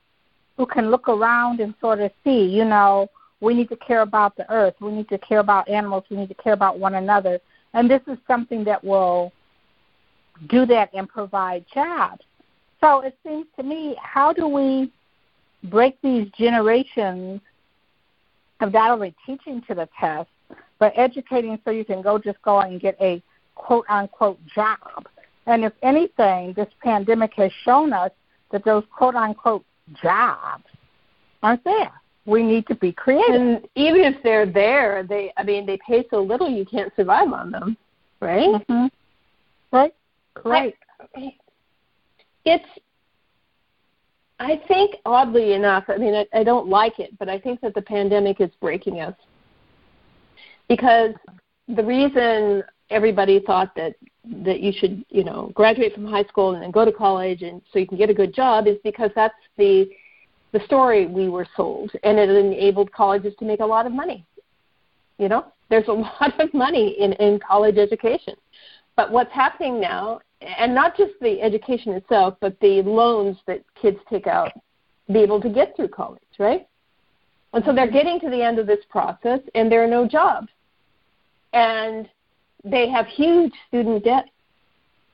who can look around and sort of see, you know, we need to care about the earth, we need to care about animals, we need to care about one another. And this is something that will do that and provide jobs. So it seems to me, how do we break these generations of not only teaching to the test, but educating so you can go just go out and get a quote unquote job? And if anything, this pandemic has shown us that those quote unquote jobs aren't there. We need to be creative. And even if they're there, they I mean they pay so little you can't survive on them, right? Mm-hmm. Right. Correct. it's I think oddly enough, I mean I, I don't like it, but I think that the pandemic is breaking us. Because the reason everybody thought that that you should, you know, graduate from high school and then go to college and so you can get a good job is because that's the the story we were sold and it enabled colleges to make a lot of money. You know, there's a lot of money in in college education. But what's happening now and not just the education itself, but the loans that kids take out to be able to get through college, right? And so they're mm-hmm. getting to the end of this process and there are no jobs. And they have huge student debt.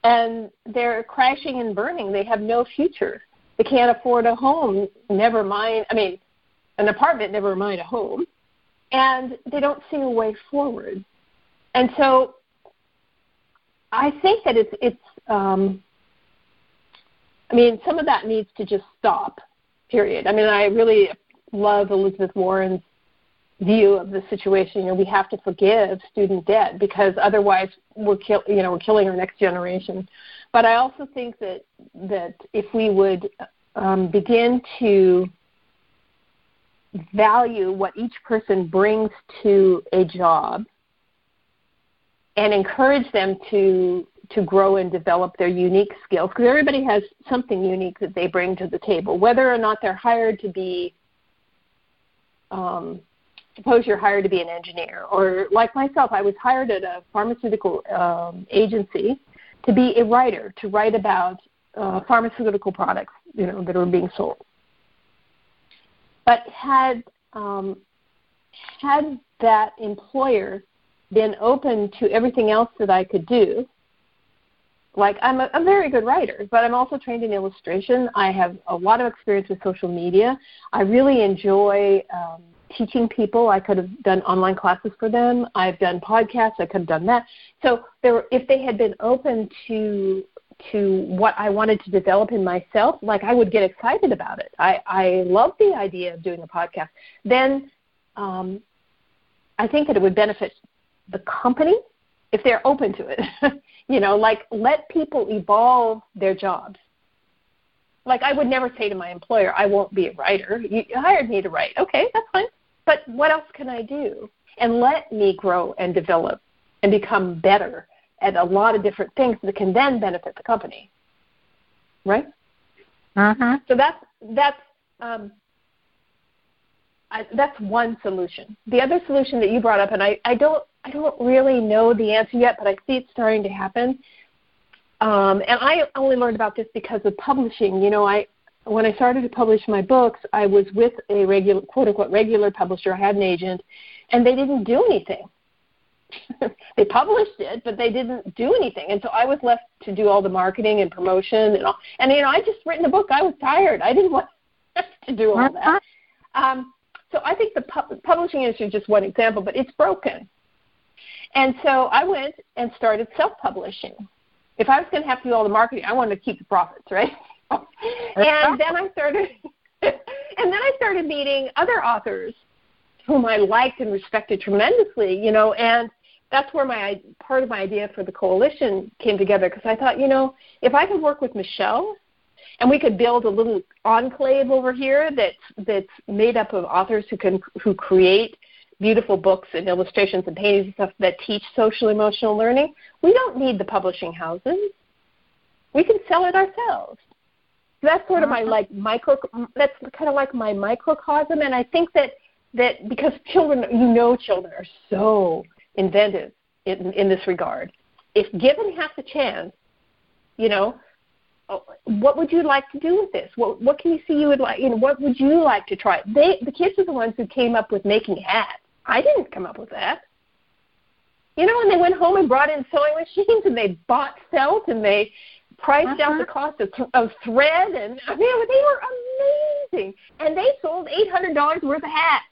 And they're crashing and burning. They have no future. They can't afford a home, never mind, I mean, an apartment, never mind a home. And they don't see a way forward. And so I think that it's it's um, I mean, some of that needs to just stop. Period. I mean, I really love Elizabeth Warren's view of the situation. You know, we have to forgive student debt because otherwise we're kill, you know we're killing our next generation. But I also think that that if we would um, begin to value what each person brings to a job and encourage them to to grow and develop their unique skills because everybody has something unique that they bring to the table whether or not they're hired to be um, suppose you're hired to be an engineer or like myself i was hired at a pharmaceutical um, agency to be a writer to write about uh, pharmaceutical products you know that are being sold but had um, had that employer been open to everything else that I could do. Like I'm a, a very good writer, but I'm also trained in illustration. I have a lot of experience with social media. I really enjoy um, teaching people. I could have done online classes for them. I've done podcasts. I could have done that. So there, if they had been open to to what I wanted to develop in myself, like I would get excited about it. I I love the idea of doing a podcast. Then um, I think that it would benefit the company if they're open to it. you know, like let people evolve their jobs. Like I would never say to my employer, I won't be a writer. You hired me to write. Okay, that's fine. But what else can I do? And let me grow and develop and become better at a lot of different things that can then benefit the company. Right? Uh-huh. So that's that's um, I, that's one solution. The other solution that you brought up, and I, I don't I don't really know the answer yet, but I see it starting to happen. Um, and I only learned about this because of publishing. You know, I when I started to publish my books, I was with a regular quote unquote regular publisher. I had an agent, and they didn't do anything. they published it, but they didn't do anything. And so I was left to do all the marketing and promotion and all. And you know, I just written a book. I was tired. I didn't want to do all that. Um, so I think the pu- publishing industry is just one example, but it's broken. And so I went and started self-publishing. If I was going to have to do all the marketing, I wanted to keep the profits, right? and then I started, and then I started meeting other authors whom I liked and respected tremendously, you know, and that's where my part of my idea for the coalition came together because I thought, you know, if I could work with Michelle and we could build a little enclave over here that's that's made up of authors who can who create beautiful books and illustrations and paintings and stuff that teach social emotional learning, we don't need the publishing houses. We can sell it ourselves. So that's sort of my uh-huh. like micro. That's kind of like my microcosm, and I think that that because children, you know, children are so inventive in, in this regard. If given half the chance, you know, oh, what would you like to do with this? What what can you see you would like? You know, what would you like to try? They the kids are the ones who came up with making hats. I didn't come up with that. You know, and they went home and brought in sewing machines and they bought felt and they priced uh-huh. out the cost of, of thread and I mean they were amazing and they sold eight hundred dollars worth of hats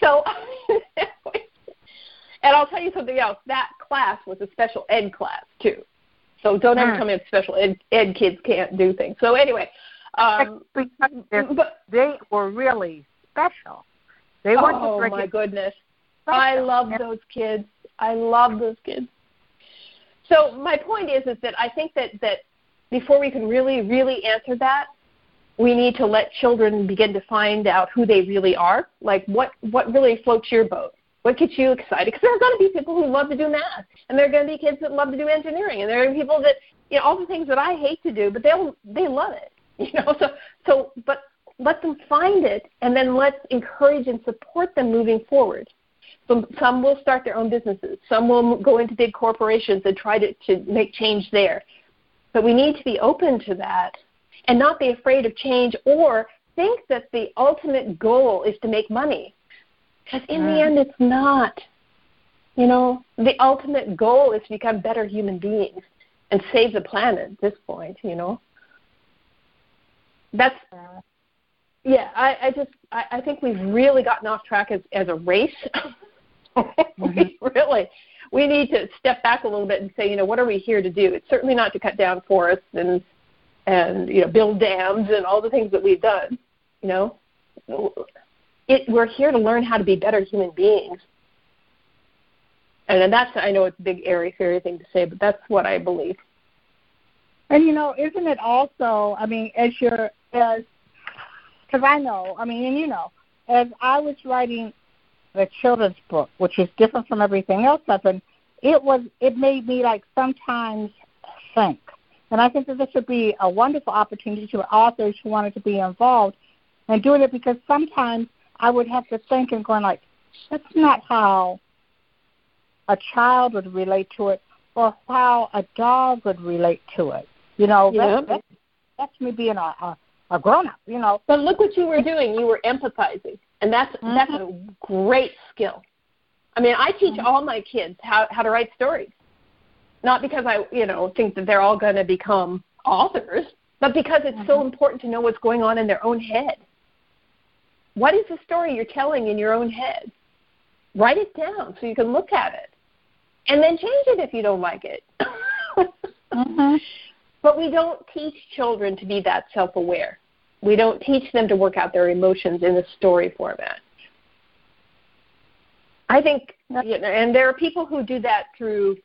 so, and I'll tell you something else. That class was a special ed class too. So don't ever tell me special ed, ed kids can't do things. So anyway, um, but they were really special. They weren't oh my goodness, special. I love those kids. I love those kids. So my point is, is that I think that that before we can really, really answer that, we need to let children begin to find out who they really are. Like what what really floats your boat. What gets you excited? Because there are going to be people who love to do math, and there are going to be kids that love to do engineering, and there are people that you know all the things that I hate to do, but they'll they love it. You know, so so but let them find it, and then let's encourage and support them moving forward. Some, some will start their own businesses. Some will go into big corporations and try to, to make change there. But we need to be open to that and not be afraid of change or think that the ultimate goal is to make money. Because in mm. the end, it's not. You know, the ultimate goal is to become better human beings and save the planet at this point, you know. That's yeah, I, I just I, I think we've really gotten off track as as a race. mm-hmm. we really we need to step back a little bit and say, you know, what are we here to do? It's certainly not to cut down forests and and you know build dams and all the things that we've done. You know, it, we're here to learn how to be better human beings. And, and that's I know it's a big airy fairy thing to say, but that's what I believe. And you know, isn't it also? I mean, as you're as because I know, I mean, and you know, as I was writing the children's book, which is different from everything else I've been, it was it made me like sometimes think and I think that this would be a wonderful opportunity to authors who wanted to be involved and doing it because sometimes I would have to think and going like, that's not how a child would relate to it or how a dog would relate to it. You know, yeah. that's, that's, that's me being a, a, a grown up, you know. But look what you were doing. You were empathizing. And that's mm-hmm. that's a great skill. I mean, I teach mm-hmm. all my kids how, how to write stories not because I, you know, think that they're all going to become authors, but because it's mm-hmm. so important to know what's going on in their own head. What is the story you're telling in your own head? Write it down so you can look at it, and then change it if you don't like it. mm-hmm. But we don't teach children to be that self-aware. We don't teach them to work out their emotions in a story format. I think, you know, and there are people who do that through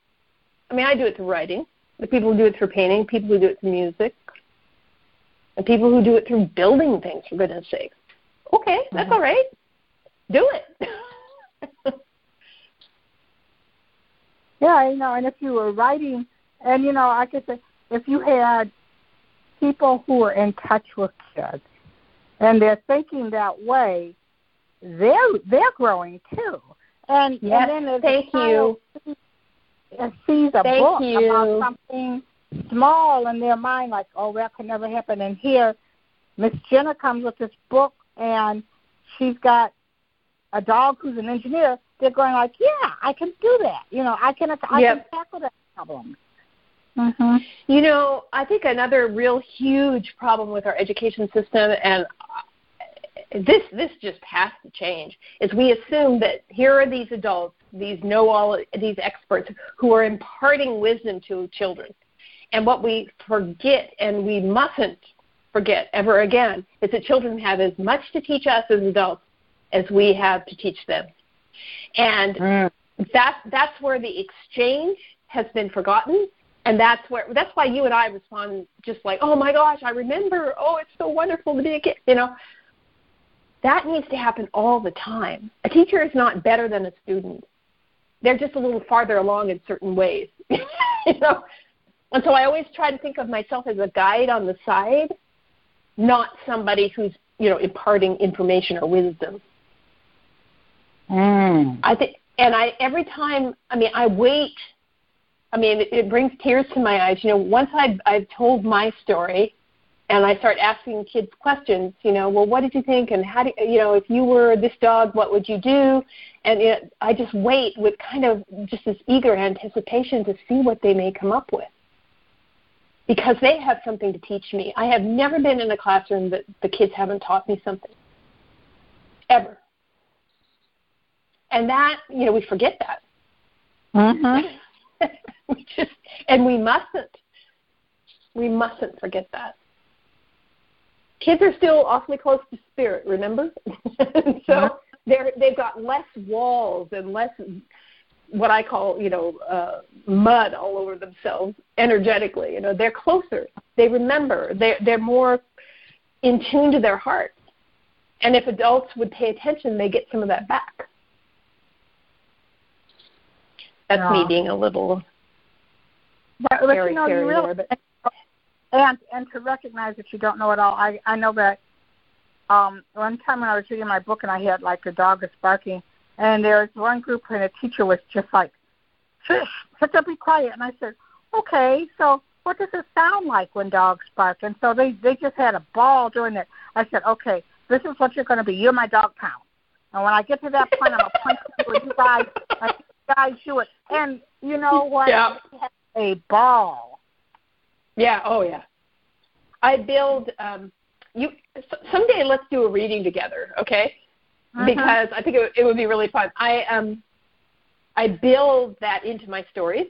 I mean, I do it through writing. The people who do it through painting, people who do it through music, and people who do it through building things, for goodness sake. Okay, that's mm-hmm. all right. Do it. yeah, you know, and if you were writing, and you know, I could say, if you had people who are in touch with kids and they're thinking that way, they're they're growing too. And, yes, and then thank you sees a Thank book you. about something small in their mind, like, oh, that could never happen. And here, Miss Jena comes with this book, and she's got a dog who's an engineer. They're going like, yeah, I can do that. You know, I can, I yep. can tackle that problem. Mm-hmm. You know, I think another real huge problem with our education system, and this this just has to change, is we assume that here are these adults these know all these experts who are imparting wisdom to children. And what we forget, and we mustn't forget ever again, is that children have as much to teach us as adults as we have to teach them. And mm. that, that's where the exchange has been forgotten. And that's where that's why you and I respond just like, oh my gosh, I remember. Oh, it's so wonderful to be a kid. You know, that needs to happen all the time. A teacher is not better than a student they're just a little farther along in certain ways. you know? And so I always try to think of myself as a guide on the side, not somebody who's, you know, imparting information or wisdom. Mm. I think and I every time I mean I wait I mean it, it brings tears to my eyes. You know, once I've I've told my story and I start asking kids questions, you know, well, what did you think, and how do you know if you were this dog, what would you do? And it, I just wait with kind of just this eager anticipation to see what they may come up with, because they have something to teach me. I have never been in a classroom that the kids haven't taught me something, ever. And that, you know, we forget that. Mm-hmm. we just, and we mustn't. We mustn't forget that kids are still awfully close to spirit, remember? so uh-huh. they're they've got less walls and less what I call, you know, uh, mud all over themselves energetically. You know, they're closer. They remember. They're they're more in tune to their heart. And if adults would pay attention, they get some of that back. That's yeah. me being a little but, but you know, you really, there, but... and and to recognize that you don't know it all. I I know that um one time when I was reading my book and I had like a dog was barking and there was one group and a teacher was just like, Shush, sit up, be quiet and I said, Okay, so what does it sound like when dogs bark? And so they they just had a ball doing it. I said, Okay, this is what you're gonna be. You're my dog pound. And when I get to that point I'm gonna punch you you guys like guys do it. And you know what? Yeah a ball. Yeah. Oh, yeah. I build. Um, you someday. Let's do a reading together, okay? Uh-huh. Because I think it, it would be really fun. I um, I build that into my stories.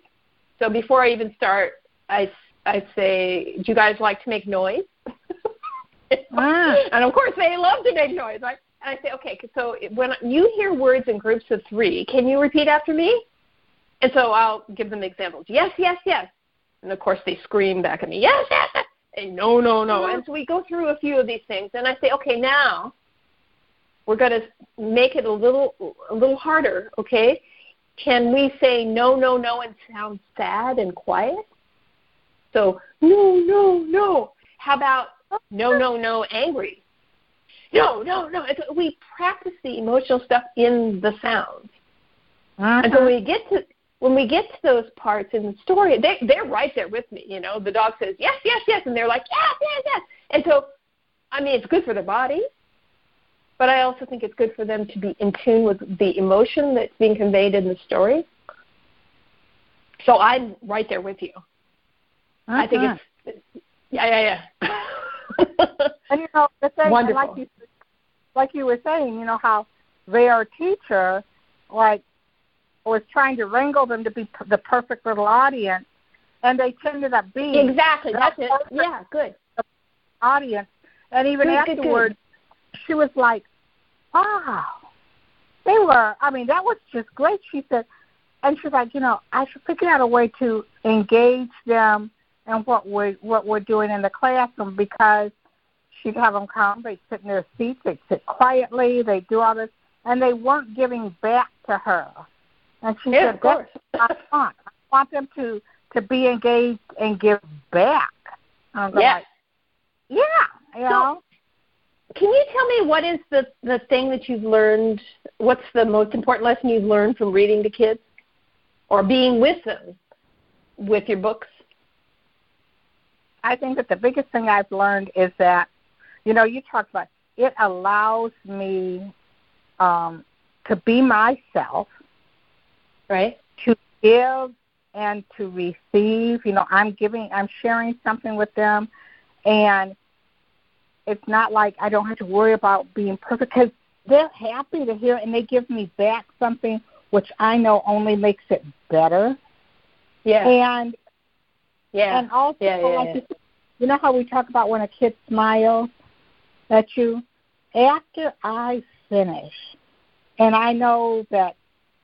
So before I even start, I I say, "Do you guys like to make noise?" ah. And of course, they love to make noise, right? And I say, "Okay, so when you hear words in groups of three, can you repeat after me?" And so I'll give them examples. Yes, yes, yes. And of course they scream back at me, yes, yes, yes. And no, no, no. Uh-huh. And so we go through a few of these things and I say, okay, now we're going to make it a little a little harder, okay? Can we say no, no, no and sound sad and quiet? So, no, no, no. How about no, no, no, angry? No, no, no. It's, we practice the emotional stuff in the sounds. Uh-huh. And so when we get to when we get to those parts in the story, they they're right there with me. You know, the dog says yes, yes, yes, and they're like yes, yes, yes. And so, I mean, it's good for their body, but I also think it's good for them to be in tune with the emotion that's being conveyed in the story. So I'm right there with you. Uh-huh. I think it's yeah, yeah, yeah. and you know, the thing, Wonderful. like you, like you were saying, you know how their teacher, like was trying to wrangle them to be the perfect little audience, and they ended up being exactly that's it. Yeah, good audience. And even good, afterwards, good, good. she was like, "Wow, they were. I mean, that was just great." She said, and she's like, "You know, I should figure out a way to engage them and what we what we're doing in the classroom because." She'd have them come. They'd sit in their seats. They'd sit quietly. They'd do all this, and they weren't giving back to her. And she yeah, said, of course. That's I want. I want them to to be engaged and give back. I'm yes. Like, yeah. You so, know. Can you tell me what is the the thing that you've learned? What's the most important lesson you've learned from reading to kids, or being with them, with your books? I think that the biggest thing I've learned is that, you know, you talked about it allows me um, to be myself right? To give and to receive. You know, I'm giving, I'm sharing something with them, and it's not like I don't have to worry about being perfect because they're happy to hear and they give me back something which I know only makes it better. Yeah. And yeah. And also, yeah, yeah, like yeah. you know how we talk about when a kid smiles at you? After I finish, and I know that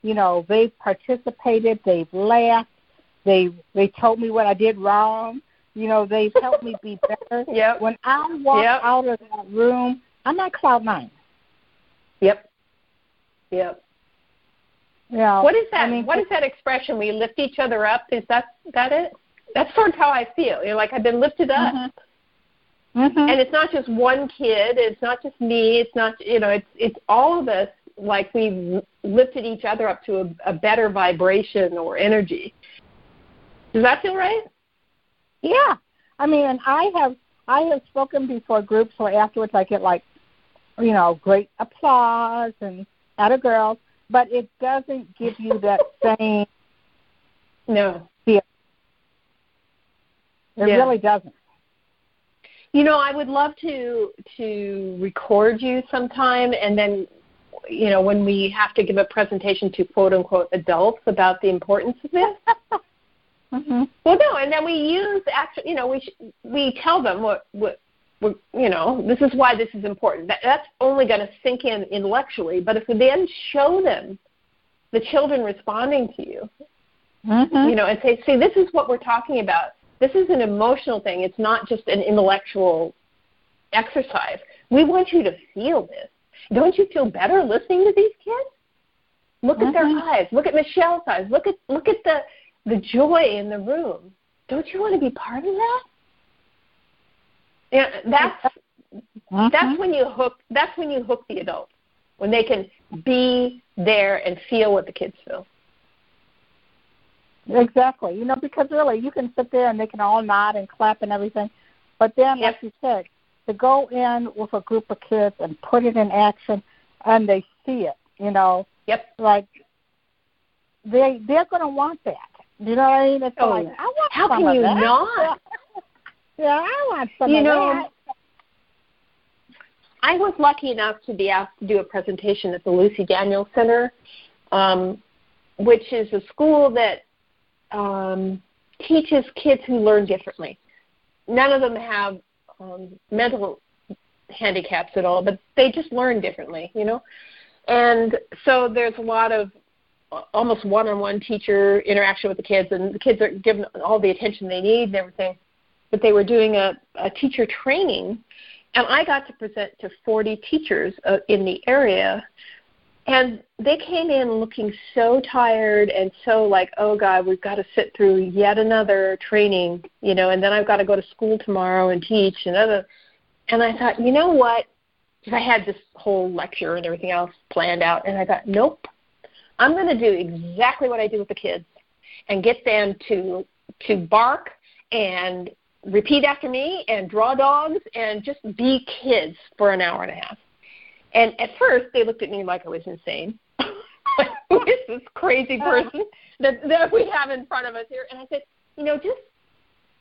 you know, they've participated, they've laughed, they they told me what I did wrong. You know, they've helped me be better. Yep. When I walk yep. out of that room, I'm at cloud nine. Yep. Yep. Yeah. What is that? I mean, what is that expression? We lift each other up. Is that that it? That's sort of how I feel. You're like I've been lifted up. Mm-hmm. Mm-hmm. And it's not just one kid. It's not just me. It's not you know. It's it's all of us like we've lifted each other up to a, a better vibration or energy. Does that feel right? Yeah. I mean, and I have I have spoken before groups where afterwards I get like, you know, great applause and at a girl, but it doesn't give you that same no feel. It yeah. really doesn't. You know, I would love to to record you sometime and then you know, when we have to give a presentation to quote unquote adults about the importance of this. mm-hmm. Well, no, and then we use actually, you know, we sh- we tell them what what you know, this is why this is important. That, that's only going to sink in intellectually, but if we then show them the the children responding to you. Mm-hmm. You know, and say, see, this is what we're talking about. This is an emotional thing. It's not just an intellectual exercise. We want you to feel this. Don't you feel better listening to these kids? Look at their Mhm. eyes. Look at Michelle's eyes. Look at look at the the joy in the room. Don't you want to be part of that? Yeah, that's Mhm. that's when you hook that's when you hook the adult. When they can be there and feel what the kids feel. Exactly. You know, because really, you can sit there and they can all nod and clap and everything, but then, Yep. like you said, to go in with a group of kids and put it in action, and they see it. You know, Yep. like they they're going to want that. You know what I mean? It's Oh, like I want How some can of you that. not? Yeah, I want some You of know, that. I was lucky enough to be asked to do a presentation at the Lucy Daniels Center, um, which is a school that um, teaches kids who learn differently. None of them have um, mental handicaps at all, but they just learn differently, you know. And so there's a lot of almost one-on-one teacher interaction with the kids, and the kids are given all the attention they need and everything. But they were doing a, a teacher training and I got to present to 40 teachers uh, in the area, and they came in looking so tired and so like, oh God, we've got to sit through yet another training, you know, and then I've got to go to school tomorrow and teach and other. And I thought, you know what? Because I had this whole lecture and everything else planned out, and I thought, nope, I'm going to do exactly what I do with the kids, and get them to to bark and repeat after me and draw dogs and just be kids for an hour and a half. And at first, they looked at me like I was insane. Who is this crazy uh-huh. person that, that we have in front of us here? And I said, you know, just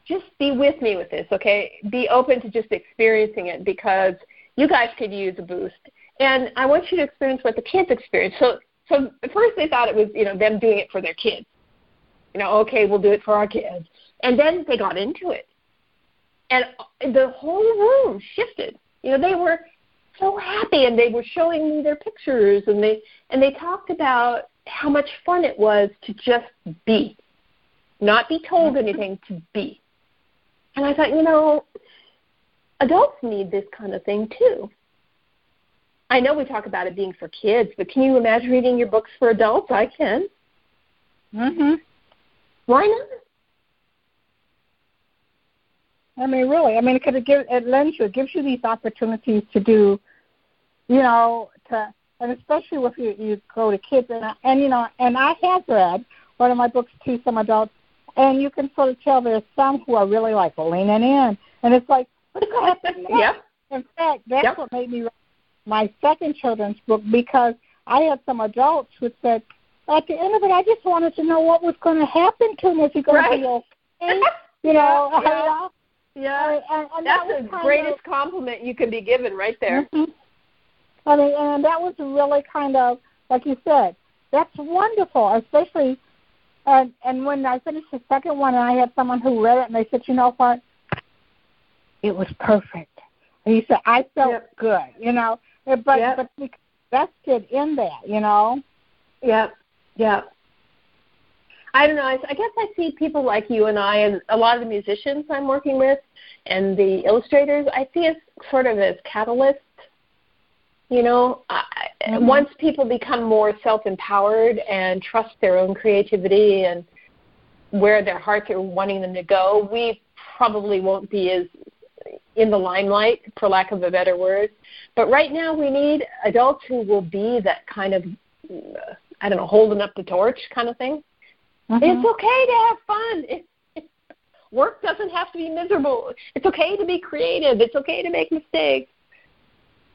just be with me with this, okay? Be open to just experiencing it because you guys could use a boost. And I want you to experience what the kids experience. So so at first they thought it was, you know, them doing it for their kids. You know, okay, we'll do it for our kids. And then they got into it and the whole room shifted. You know, they were so happy, and they were showing me their pictures, and they and they talked about how much fun it was to just be, not be told anything, to be. And I thought, you know, adults need this kind of thing too. I know we talk about it being for kids, but can you imagine reading your books for adults? I can. Mhm. Why not? I mean, really. I mean, because it gives it lends you, it gives you these opportunities to do, you know, to and especially if you you go to kids and I, and you know, and I have read one of my books to some adults, and you can sort of tell there's some who are really like leaning in, and it's like, what's going to happen next? yeah. In fact, that's Yep. what made me write my second children's book because I had some adults who said, at the end of it, I just wanted to know what was going to happen to him. Is he going Right. to be okay? You know, Yeah? Yeah. And, and That's that the greatest Of, compliment you can be given right there. Mhm. I mean, and that was really kind of like you said. That's wonderful, especially. And and when I finished the second one, and I had someone who read it, and they said, "You know what? It was perfect." And he said, "I felt Yep. good," you know. But Yep. but we invested in that, you know. Yeah, yeah. I don't know. I, I guess I see people like you and I, and a lot of the musicians I'm working with, and the illustrators. I see us sort of as catalysts. You know, I, Mhm. once people become more self-empowered and trust their own creativity and where their hearts are wanting them to go, we probably won't be as in the limelight, for lack of a better word. But right now, we need adults who will be that kind of, uh, I don't know, holding up the torch kind of thing. Mhm. It's okay to have fun. It, work doesn't have to be miserable. It's okay to be creative. It's okay to make mistakes.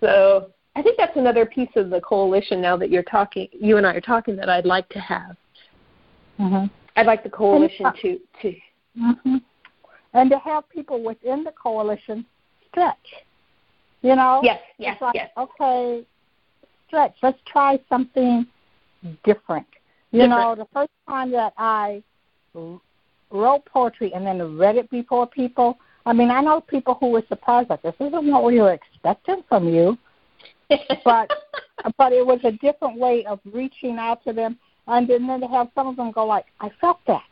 So I think that's another piece of the coalition now that you're talking, you and I are talking that I'd like to have. Mhm. I'd like the coalition to to hmm And to have people within the coalition stretch. You know? yes yes like, yes okay, stretch. Let's try something different. You Different. know, the first time that I wrote poetry and then read it before people, I mean, I know people who were surprised, like, this isn't what we were expecting from you. But but it was a different way of reaching out to them. and then they have some of them go like, "I felt that."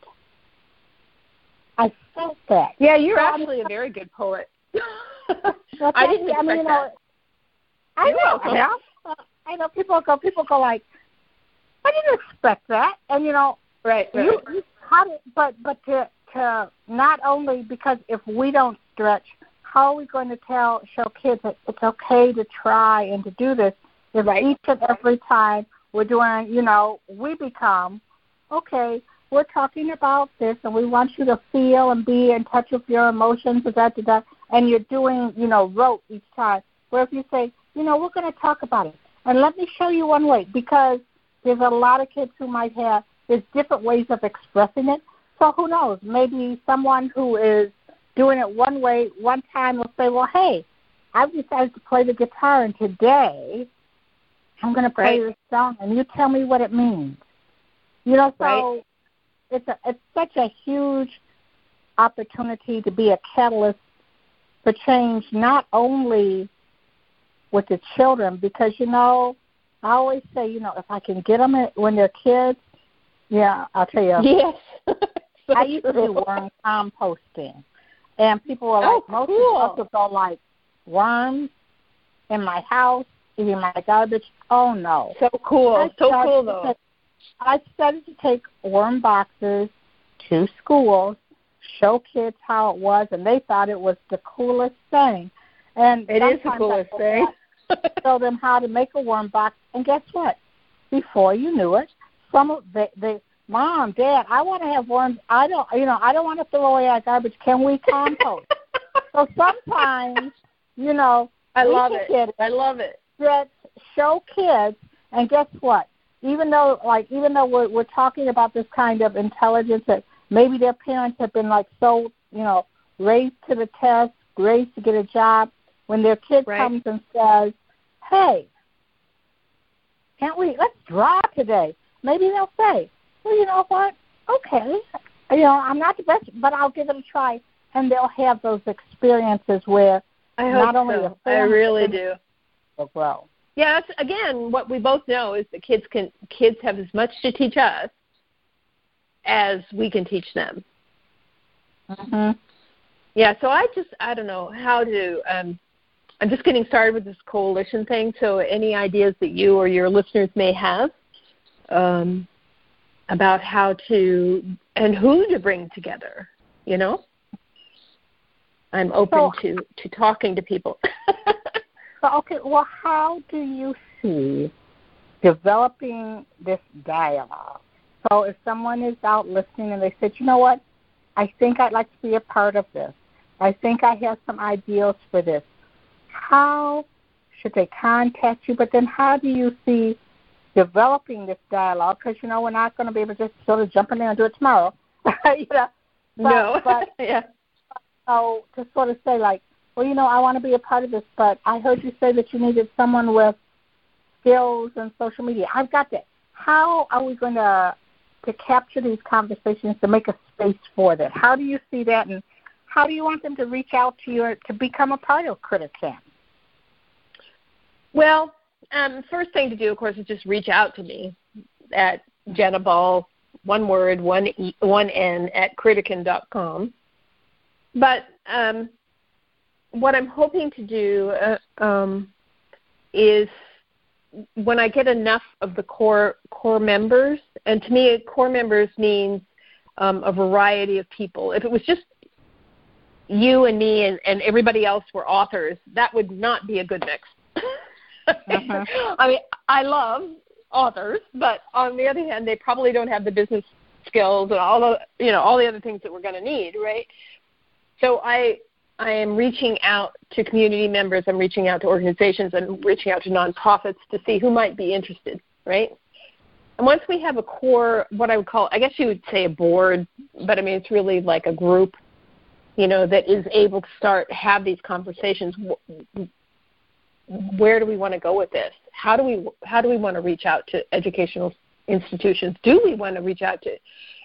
I felt that. Yeah, you're so actually I'm, a very good poet. I didn't expect I mean, you know, that. I know. Yeah. I know people go. People go like, "I didn't expect that," and you know, right? right. You, you how did, but but to to not only because if we don't stretch, how are we going to tell show kids that it's okay to try and to do this if right. each and every time we're doing, you know, we become okay. We're talking about this, and we want you to feel and be in touch with your emotions, and that, that, and you're doing, you know, rote each time. Where if you say, you know, we're going to talk about it, and let me show you one way, because there's a lot of kids who might have there's different ways of expressing it. So who knows? Maybe someone who is doing it one way one time will say, "Well, hey, I've decided to play the guitar, and today I'm going to play right. this song, and you tell me what it means." You know, so right. it's a it's such a huge opportunity to be a catalyst for change, not only with the children, because you know, I always say, you know, if I can get them when they're kids, yeah, I'll tell you. Yes. so I used to do worm composting, and people were like, oh, most cool. people go like, worms in my house, eating my garbage. Oh no. So cool. So cool though. Take, I started to take worm boxes to schools, show kids how it was, and they thought it was the coolest thing. And it is the coolest thing. show them how to make a worm box, and guess what? Before you knew it, some of the the mom, dad, I want to have worms. I don't, you know, I don't want to throw away our garbage. Can we compost? so sometimes, you know, I love it. it. I love it. That show kids, and guess what? Even though, like, even though we're we're talking about this kind of intelligence that maybe their parents have been like so, you know, raised to the test, raised to get a job. When their kid right. comes and says, "Hey, can't we? Let's draw today." maybe they'll say, well, you know what? Okay, you know, I'm not the best, but I'll give it a try. And they'll have those experiences where I not only so. I really do. Will grow. Yeah, that's again what we both know is that kids can kids have as much to teach us as we can teach them. Mhm. Yeah, so I just I don't know how to um I'm just getting started with this coalition thing, so any ideas that you or your listeners may have, um, about how to and who to bring together. You know, I'm open so, to to talking to people. so okay, well, how do you see developing this dialogue? So if someone is out listening and they said, you know what, I think I'd like to be a part of this. I think I have some ideals for this. How should they contact you? But then how do you see developing this dialogue because you know we're not going to be able to just sort of jump in there and do it tomorrow. you know, but, no, but yeah. So to sort of say like, well, you know, I want to be a part of this, but I heard you say that you needed someone with skills and social media. I've got that. How are we going to to capture these conversations to make a space for that? How do you see that, and how do you want them to reach out to you to become a part of Critter Camp? Well, um, first thing to do, of course, is just reach out to me at Jena Ball, one word, one e, one n at critterkin.com. But um, what I'm hoping to do uh, um, is when I get enough of the core core members, and to me, core members means um, a variety of people. If it was just you and me and, and everybody else were authors, that would not be a good mix. uh-huh. I mean, I love authors, but on the other hand, they probably don't have the business skills and all the you know all the other things that we're going to need, right? So I I am reaching out to community members. I'm reaching out to organizations. I'm reaching out to nonprofits to see who might be interested, right? And once we have a core, what I would call, I guess you would say a board, but I mean it's really like a group, you know, that is able to start have these conversations where do we want to go with this? How do we how do we want to reach out to educational institutions? Do we want to reach out to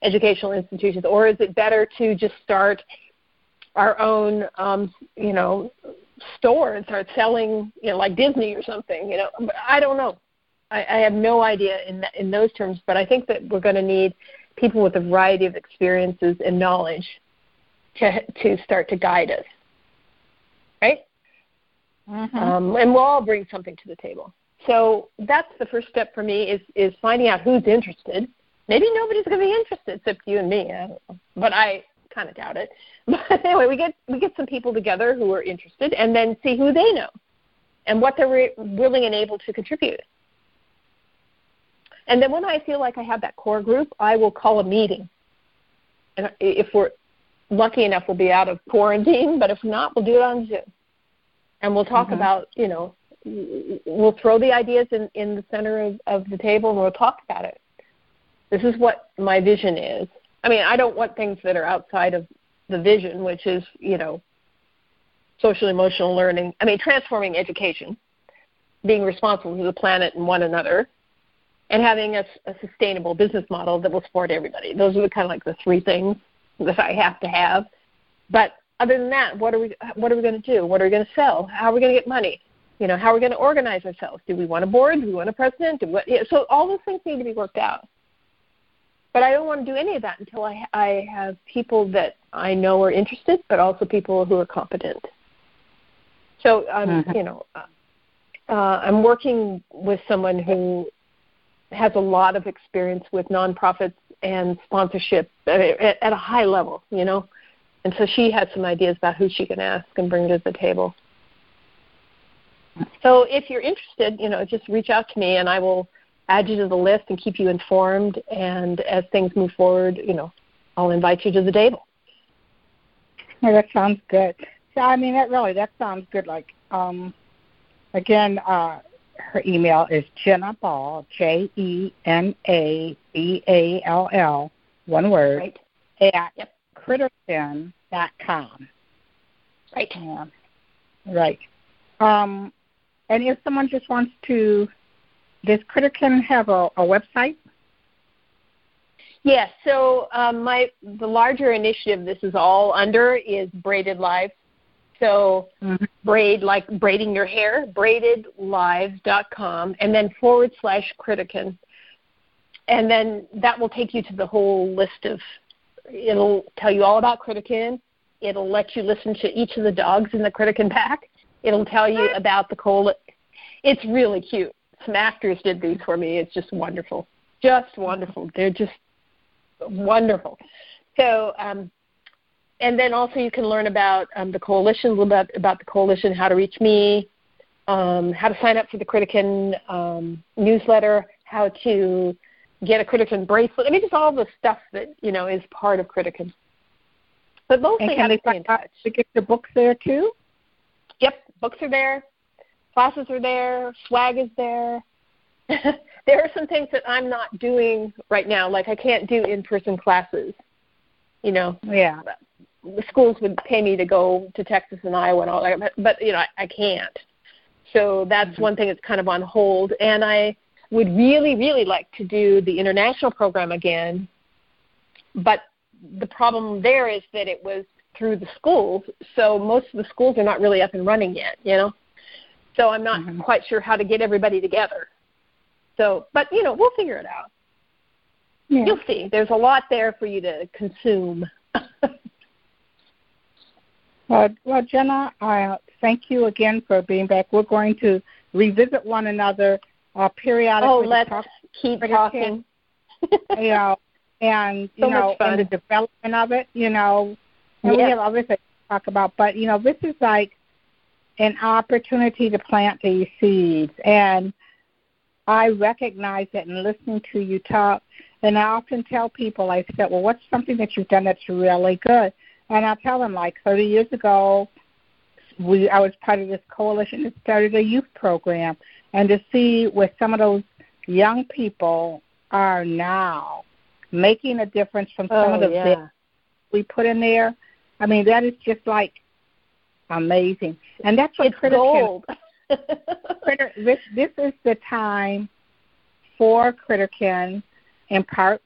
educational institutions, or is it better to just start our own, um, you know, store and start selling, you know, like Disney or something? You know, I don't know. I, I have no idea in in those terms, but I think that we're going to need people with a variety of experiences and knowledge to to start to guide us, right? Mm-hmm. Um, and we'll all bring something to the table. So that's the first step for me is is finding out who's interested. Maybe nobody's going to be interested except you and me. I but I kind of doubt it. But anyway, we get we get some people together who are interested, and then see who they know, and what they're re- willing and able to contribute. And then when I feel like I have that core group, I will call a meeting. And if we're lucky enough, we'll be out of quarantine. But if not, we'll do it on Zoom, and we'll talk mm-hmm. about you know we'll throw the ideas in, in the center of, of the table and we'll talk about it. This is what my vision is. I mean, I don't want things that are outside of the vision, which is, you know, social emotional learning. I mean, transforming education, being responsible to the planet and one another, and having a, a sustainable business model that will support everybody. Those are the kind of like the three things that I have to have. But other than that, what are we what are we going to do? What are we going to sell? How are we going to get money? You know, how are we going to organize ourselves? Do we want a board? Do we want a president? Do we, so all those things need to be worked out. But I don't want to do any of that until I, I have people that I know are interested, but also people who are competent. So I'm, um, mm-hmm. you know, uh, I'm working with someone who has a lot of experience with nonprofits and sponsorship at, at a high level, you know. And so she had some ideas about who she can ask and bring to the table. So if you're interested, you know, just reach out to me and I will add you to the list and keep you informed. And as things move forward, you know, I'll invite you to the table. That sounds good. Yeah, I mean that really that sounds good. Like, um, again, uh, her email is Jena Ball, J E N A B A L L, one word, right. at yep. critterkin.com. Right. Yeah. Right. Um, and if someone just wants to, does CritterKin have a, a website? Yes. So um, my the larger initiative this is all under is Braided Lives. So mm-hmm. braid like braiding your hair, braidedlives.com, and then forward slash CritterKin, and then that will take you to the whole list of. It'll tell you all about CritterKin. It'll let you listen to each of the dogs in the CritterKin pack. It'll tell you about the coal. It's really cute. Some actors did these for me. It's just wonderful, just wonderful. They're just wonderful. So, um, and then also you can learn about um, the coalition, a little bit about the coalition, how to reach me, um, how to sign up for the CritterKin um, newsletter, how to get a CritterKin bracelet. I mean, just all the stuff that you know is part of CritterKin. But mostly, and can they stay in touch. To get the books there too. Yep, books are there, classes are there, swag is there. there are some things that I'm not doing right now, like I can't do in-person classes. You know, yeah. The schools would pay me to go to Texas and Iowa and all that, but, but you know, I, I can't. So that's mm-hmm. one thing that's kind of on hold. And I would really, really like to do the international program again, but the problem there is that it was through the schools. So most of the schools are not really up and running yet, you know. So I'm not mm-hmm. quite sure how to get everybody together. So, but you know, we'll figure it out. Yeah. You'll see. There's a lot there for you to consume. well, well, Jena, I thank you again for being back. We're going to revisit one another uh, periodically. Oh, let's talk, keep talking. you know, and you so know, and the development of it, you know, and we have other things to talk about. But you know, this is like an opportunity to plant these seeds, and I recognize it in listening to you talk. And I often tell people, I said, "Well, what's something that you've done that's really good?" And I tell them, like 30 years ago, we I was part of this coalition that started a youth program, and to see where some of those young people are now making a difference from some oh, of the yeah. we put in there I mean, that is just like amazing, and that's what it's gold. Critter, this this is the time for CritterKin, in part,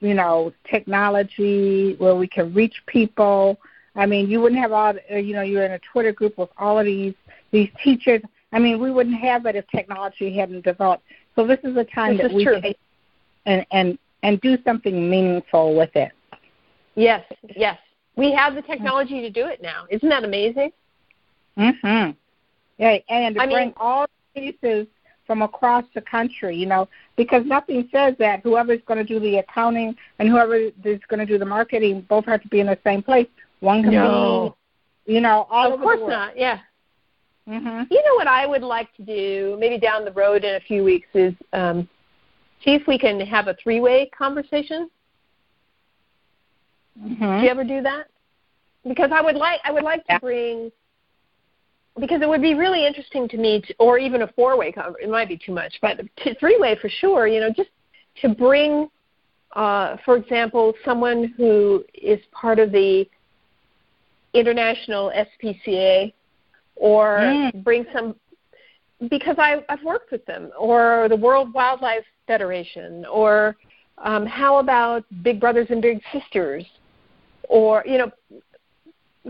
you know, technology where we can reach people. I mean, you wouldn't have all, you know, you're in a Twitter group with all of these these teachers. I mean, we wouldn't have it if technology hadn't developed. So this is a time this that we true. take and and and do something meaningful with it. Yes, yes. We have the technology to do it now. Isn't that amazing? Mhm. Yeah, and to I mean- bring all the pieces from across the country, you know, because nothing says that whoever's going to do the accounting and whoever is going to do the marketing both have to be in the same place. One can No. be, you know, all of course not. Yeah. Mhm. You know what I would like to do, maybe down the road in a few weeks, is um, see if we can have a three-way conversation. Mhm. Do you ever do that? Because I would like I would like to bring because it would be really interesting to me, to, or even a four-way conversation. It might be too much, but t- three-way for sure. You know, just to bring, uh, for example, someone who is part of the international SPCA, or Mm. bring some because I, I've worked with them, or the World Wildlife Federation, or um, how about Big Brothers and Big Sisters, or you know,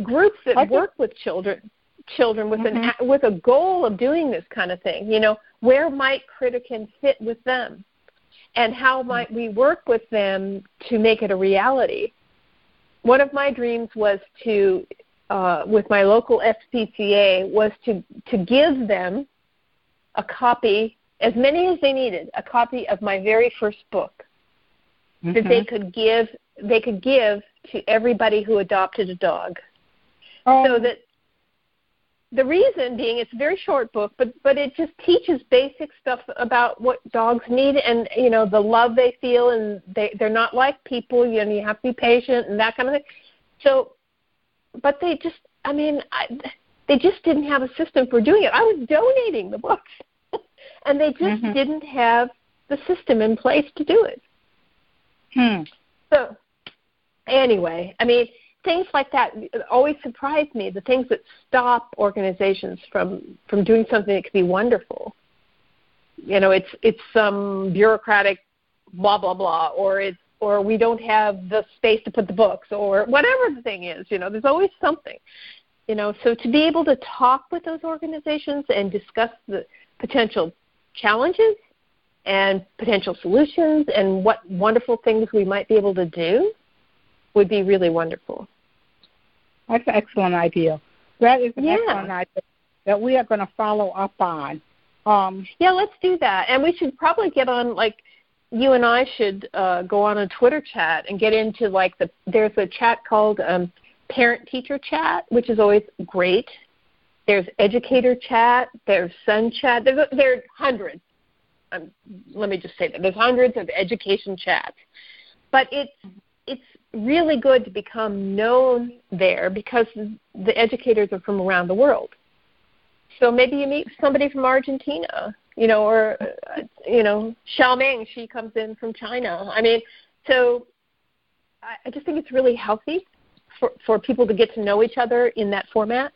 groups that work with children, children with Mhm. an with a goal of doing this kind of thing. You know, where might CritterKin fit with them, and how might we work with them to make it a reality? One of my dreams was to, uh, with my local SPCA, was to to give them a copy, as many as they needed, a copy of my very first book that they Mhm. could give they could give to everybody who adopted a dog. Oh, so that the reason being it's a very short book but but it just teaches basic stuff about what dogs need and you know the love they feel and they they're not like people you know you have to be patient and that kind of thing. So but they just i mean i they just didn't have a system for doing it i was donating the books and they just Mhm. didn't have the system in place to do it hmm. so anyway, I mean, things like that always surprise me. The things that stop organizations from from doing something that could be wonderful. You know, it's it's some bureaucratic blah blah blah, or it's or we don't have the space to put the books, or whatever the thing is. You know, there's always something. You know, so to be able to talk with those organizations and discuss the potential challenges and potential solutions and what wonderful things we might be able to do would be really wonderful. That's an excellent idea. That is an Yeah. excellent idea that we are going to follow up on. Um, Yeah, let's do that. And we should probably get on like you and I should uh, go on a Twitter chat and get into like the there's a chat called um, parent teacher chat, which is always great. There's educator chat. There's sun chat. There's there are hundreds. Um, let me just say that there's hundreds of education chats, but it's it's really good to become known there because the educators are from around the world. So maybe you meet somebody from Argentina, you know, or uh, you know, Xiaoming, she comes in from China. I mean, so I, I just think it's really healthy for for people to get to know each other in that format.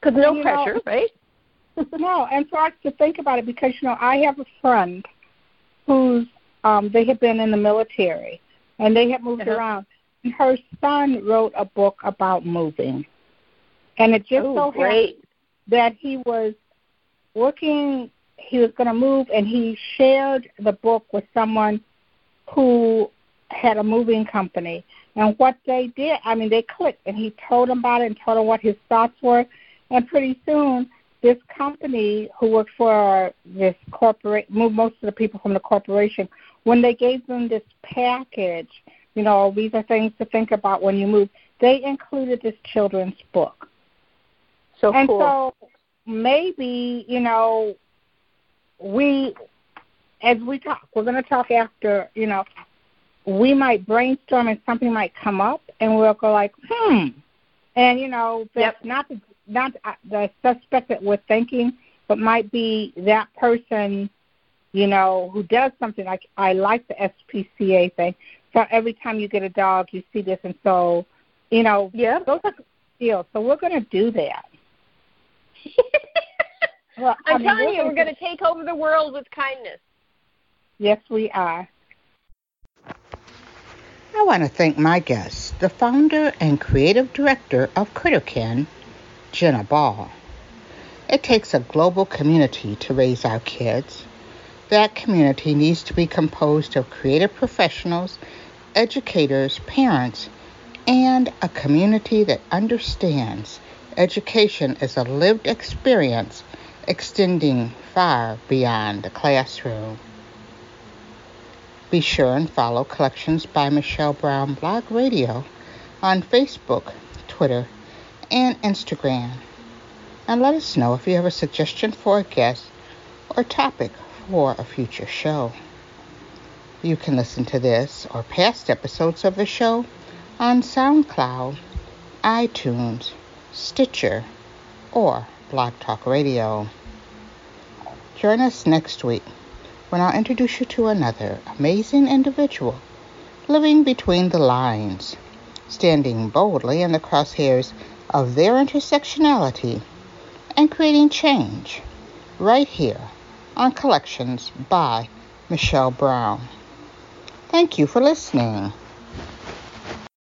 Because no You know- pressure, right? no, and for us to think about it, because you know, I have a friend who's um, they have been in the military and they have moved Uh-huh. around. And her son wrote a book about moving, and it just oh, so happened great. that he was working. He was going to move, and he shared the book with someone who had a moving company. And what they did, I mean, they clicked, and he told them about it and told them what his thoughts were. And pretty soon, this company who worked for this corporate, moved most of the people from the corporation, when they gave them this package, you know, these are things to think about when you move, they included this children's book. So and cool. so maybe, you know, we, as we talk, we're going to talk after, you know, we might brainstorm and something might come up and we'll go like, hmm. And, you know, that's Yep. not, the, not the suspect that we're thinking, but might be that person, you know, who does something like, I like the SPCA thing. So every time you get a dog, you see this. And so, you know, yeah. those are deals. So we're going to do that. Well, I I'm mean, telling you, we're going to take over the world with kindness. Yes, we are. I want to thank my guest, the founder and creative director of CritterKin, Jena Ball. It takes a global community to raise our kids. That community needs to be composed of creative professionals, educators, parents, and a community that understands education is a lived experience extending far beyond the classroom. Be sure and follow Collections by Michelle Brown Blog Radio on Facebook, Twitter, and Instagram. And let us know if you have a suggestion for a guest or topic for a future show. You can listen to this or past episodes of the show on SoundCloud, iTunes, Stitcher, or Blog Talk Radio. Join us next week when I'll introduce you to another amazing individual living between the lines, standing boldly in the crosshairs of their intersectionality and creating change right here on Collections by Michelle Brown. Thank you for listening.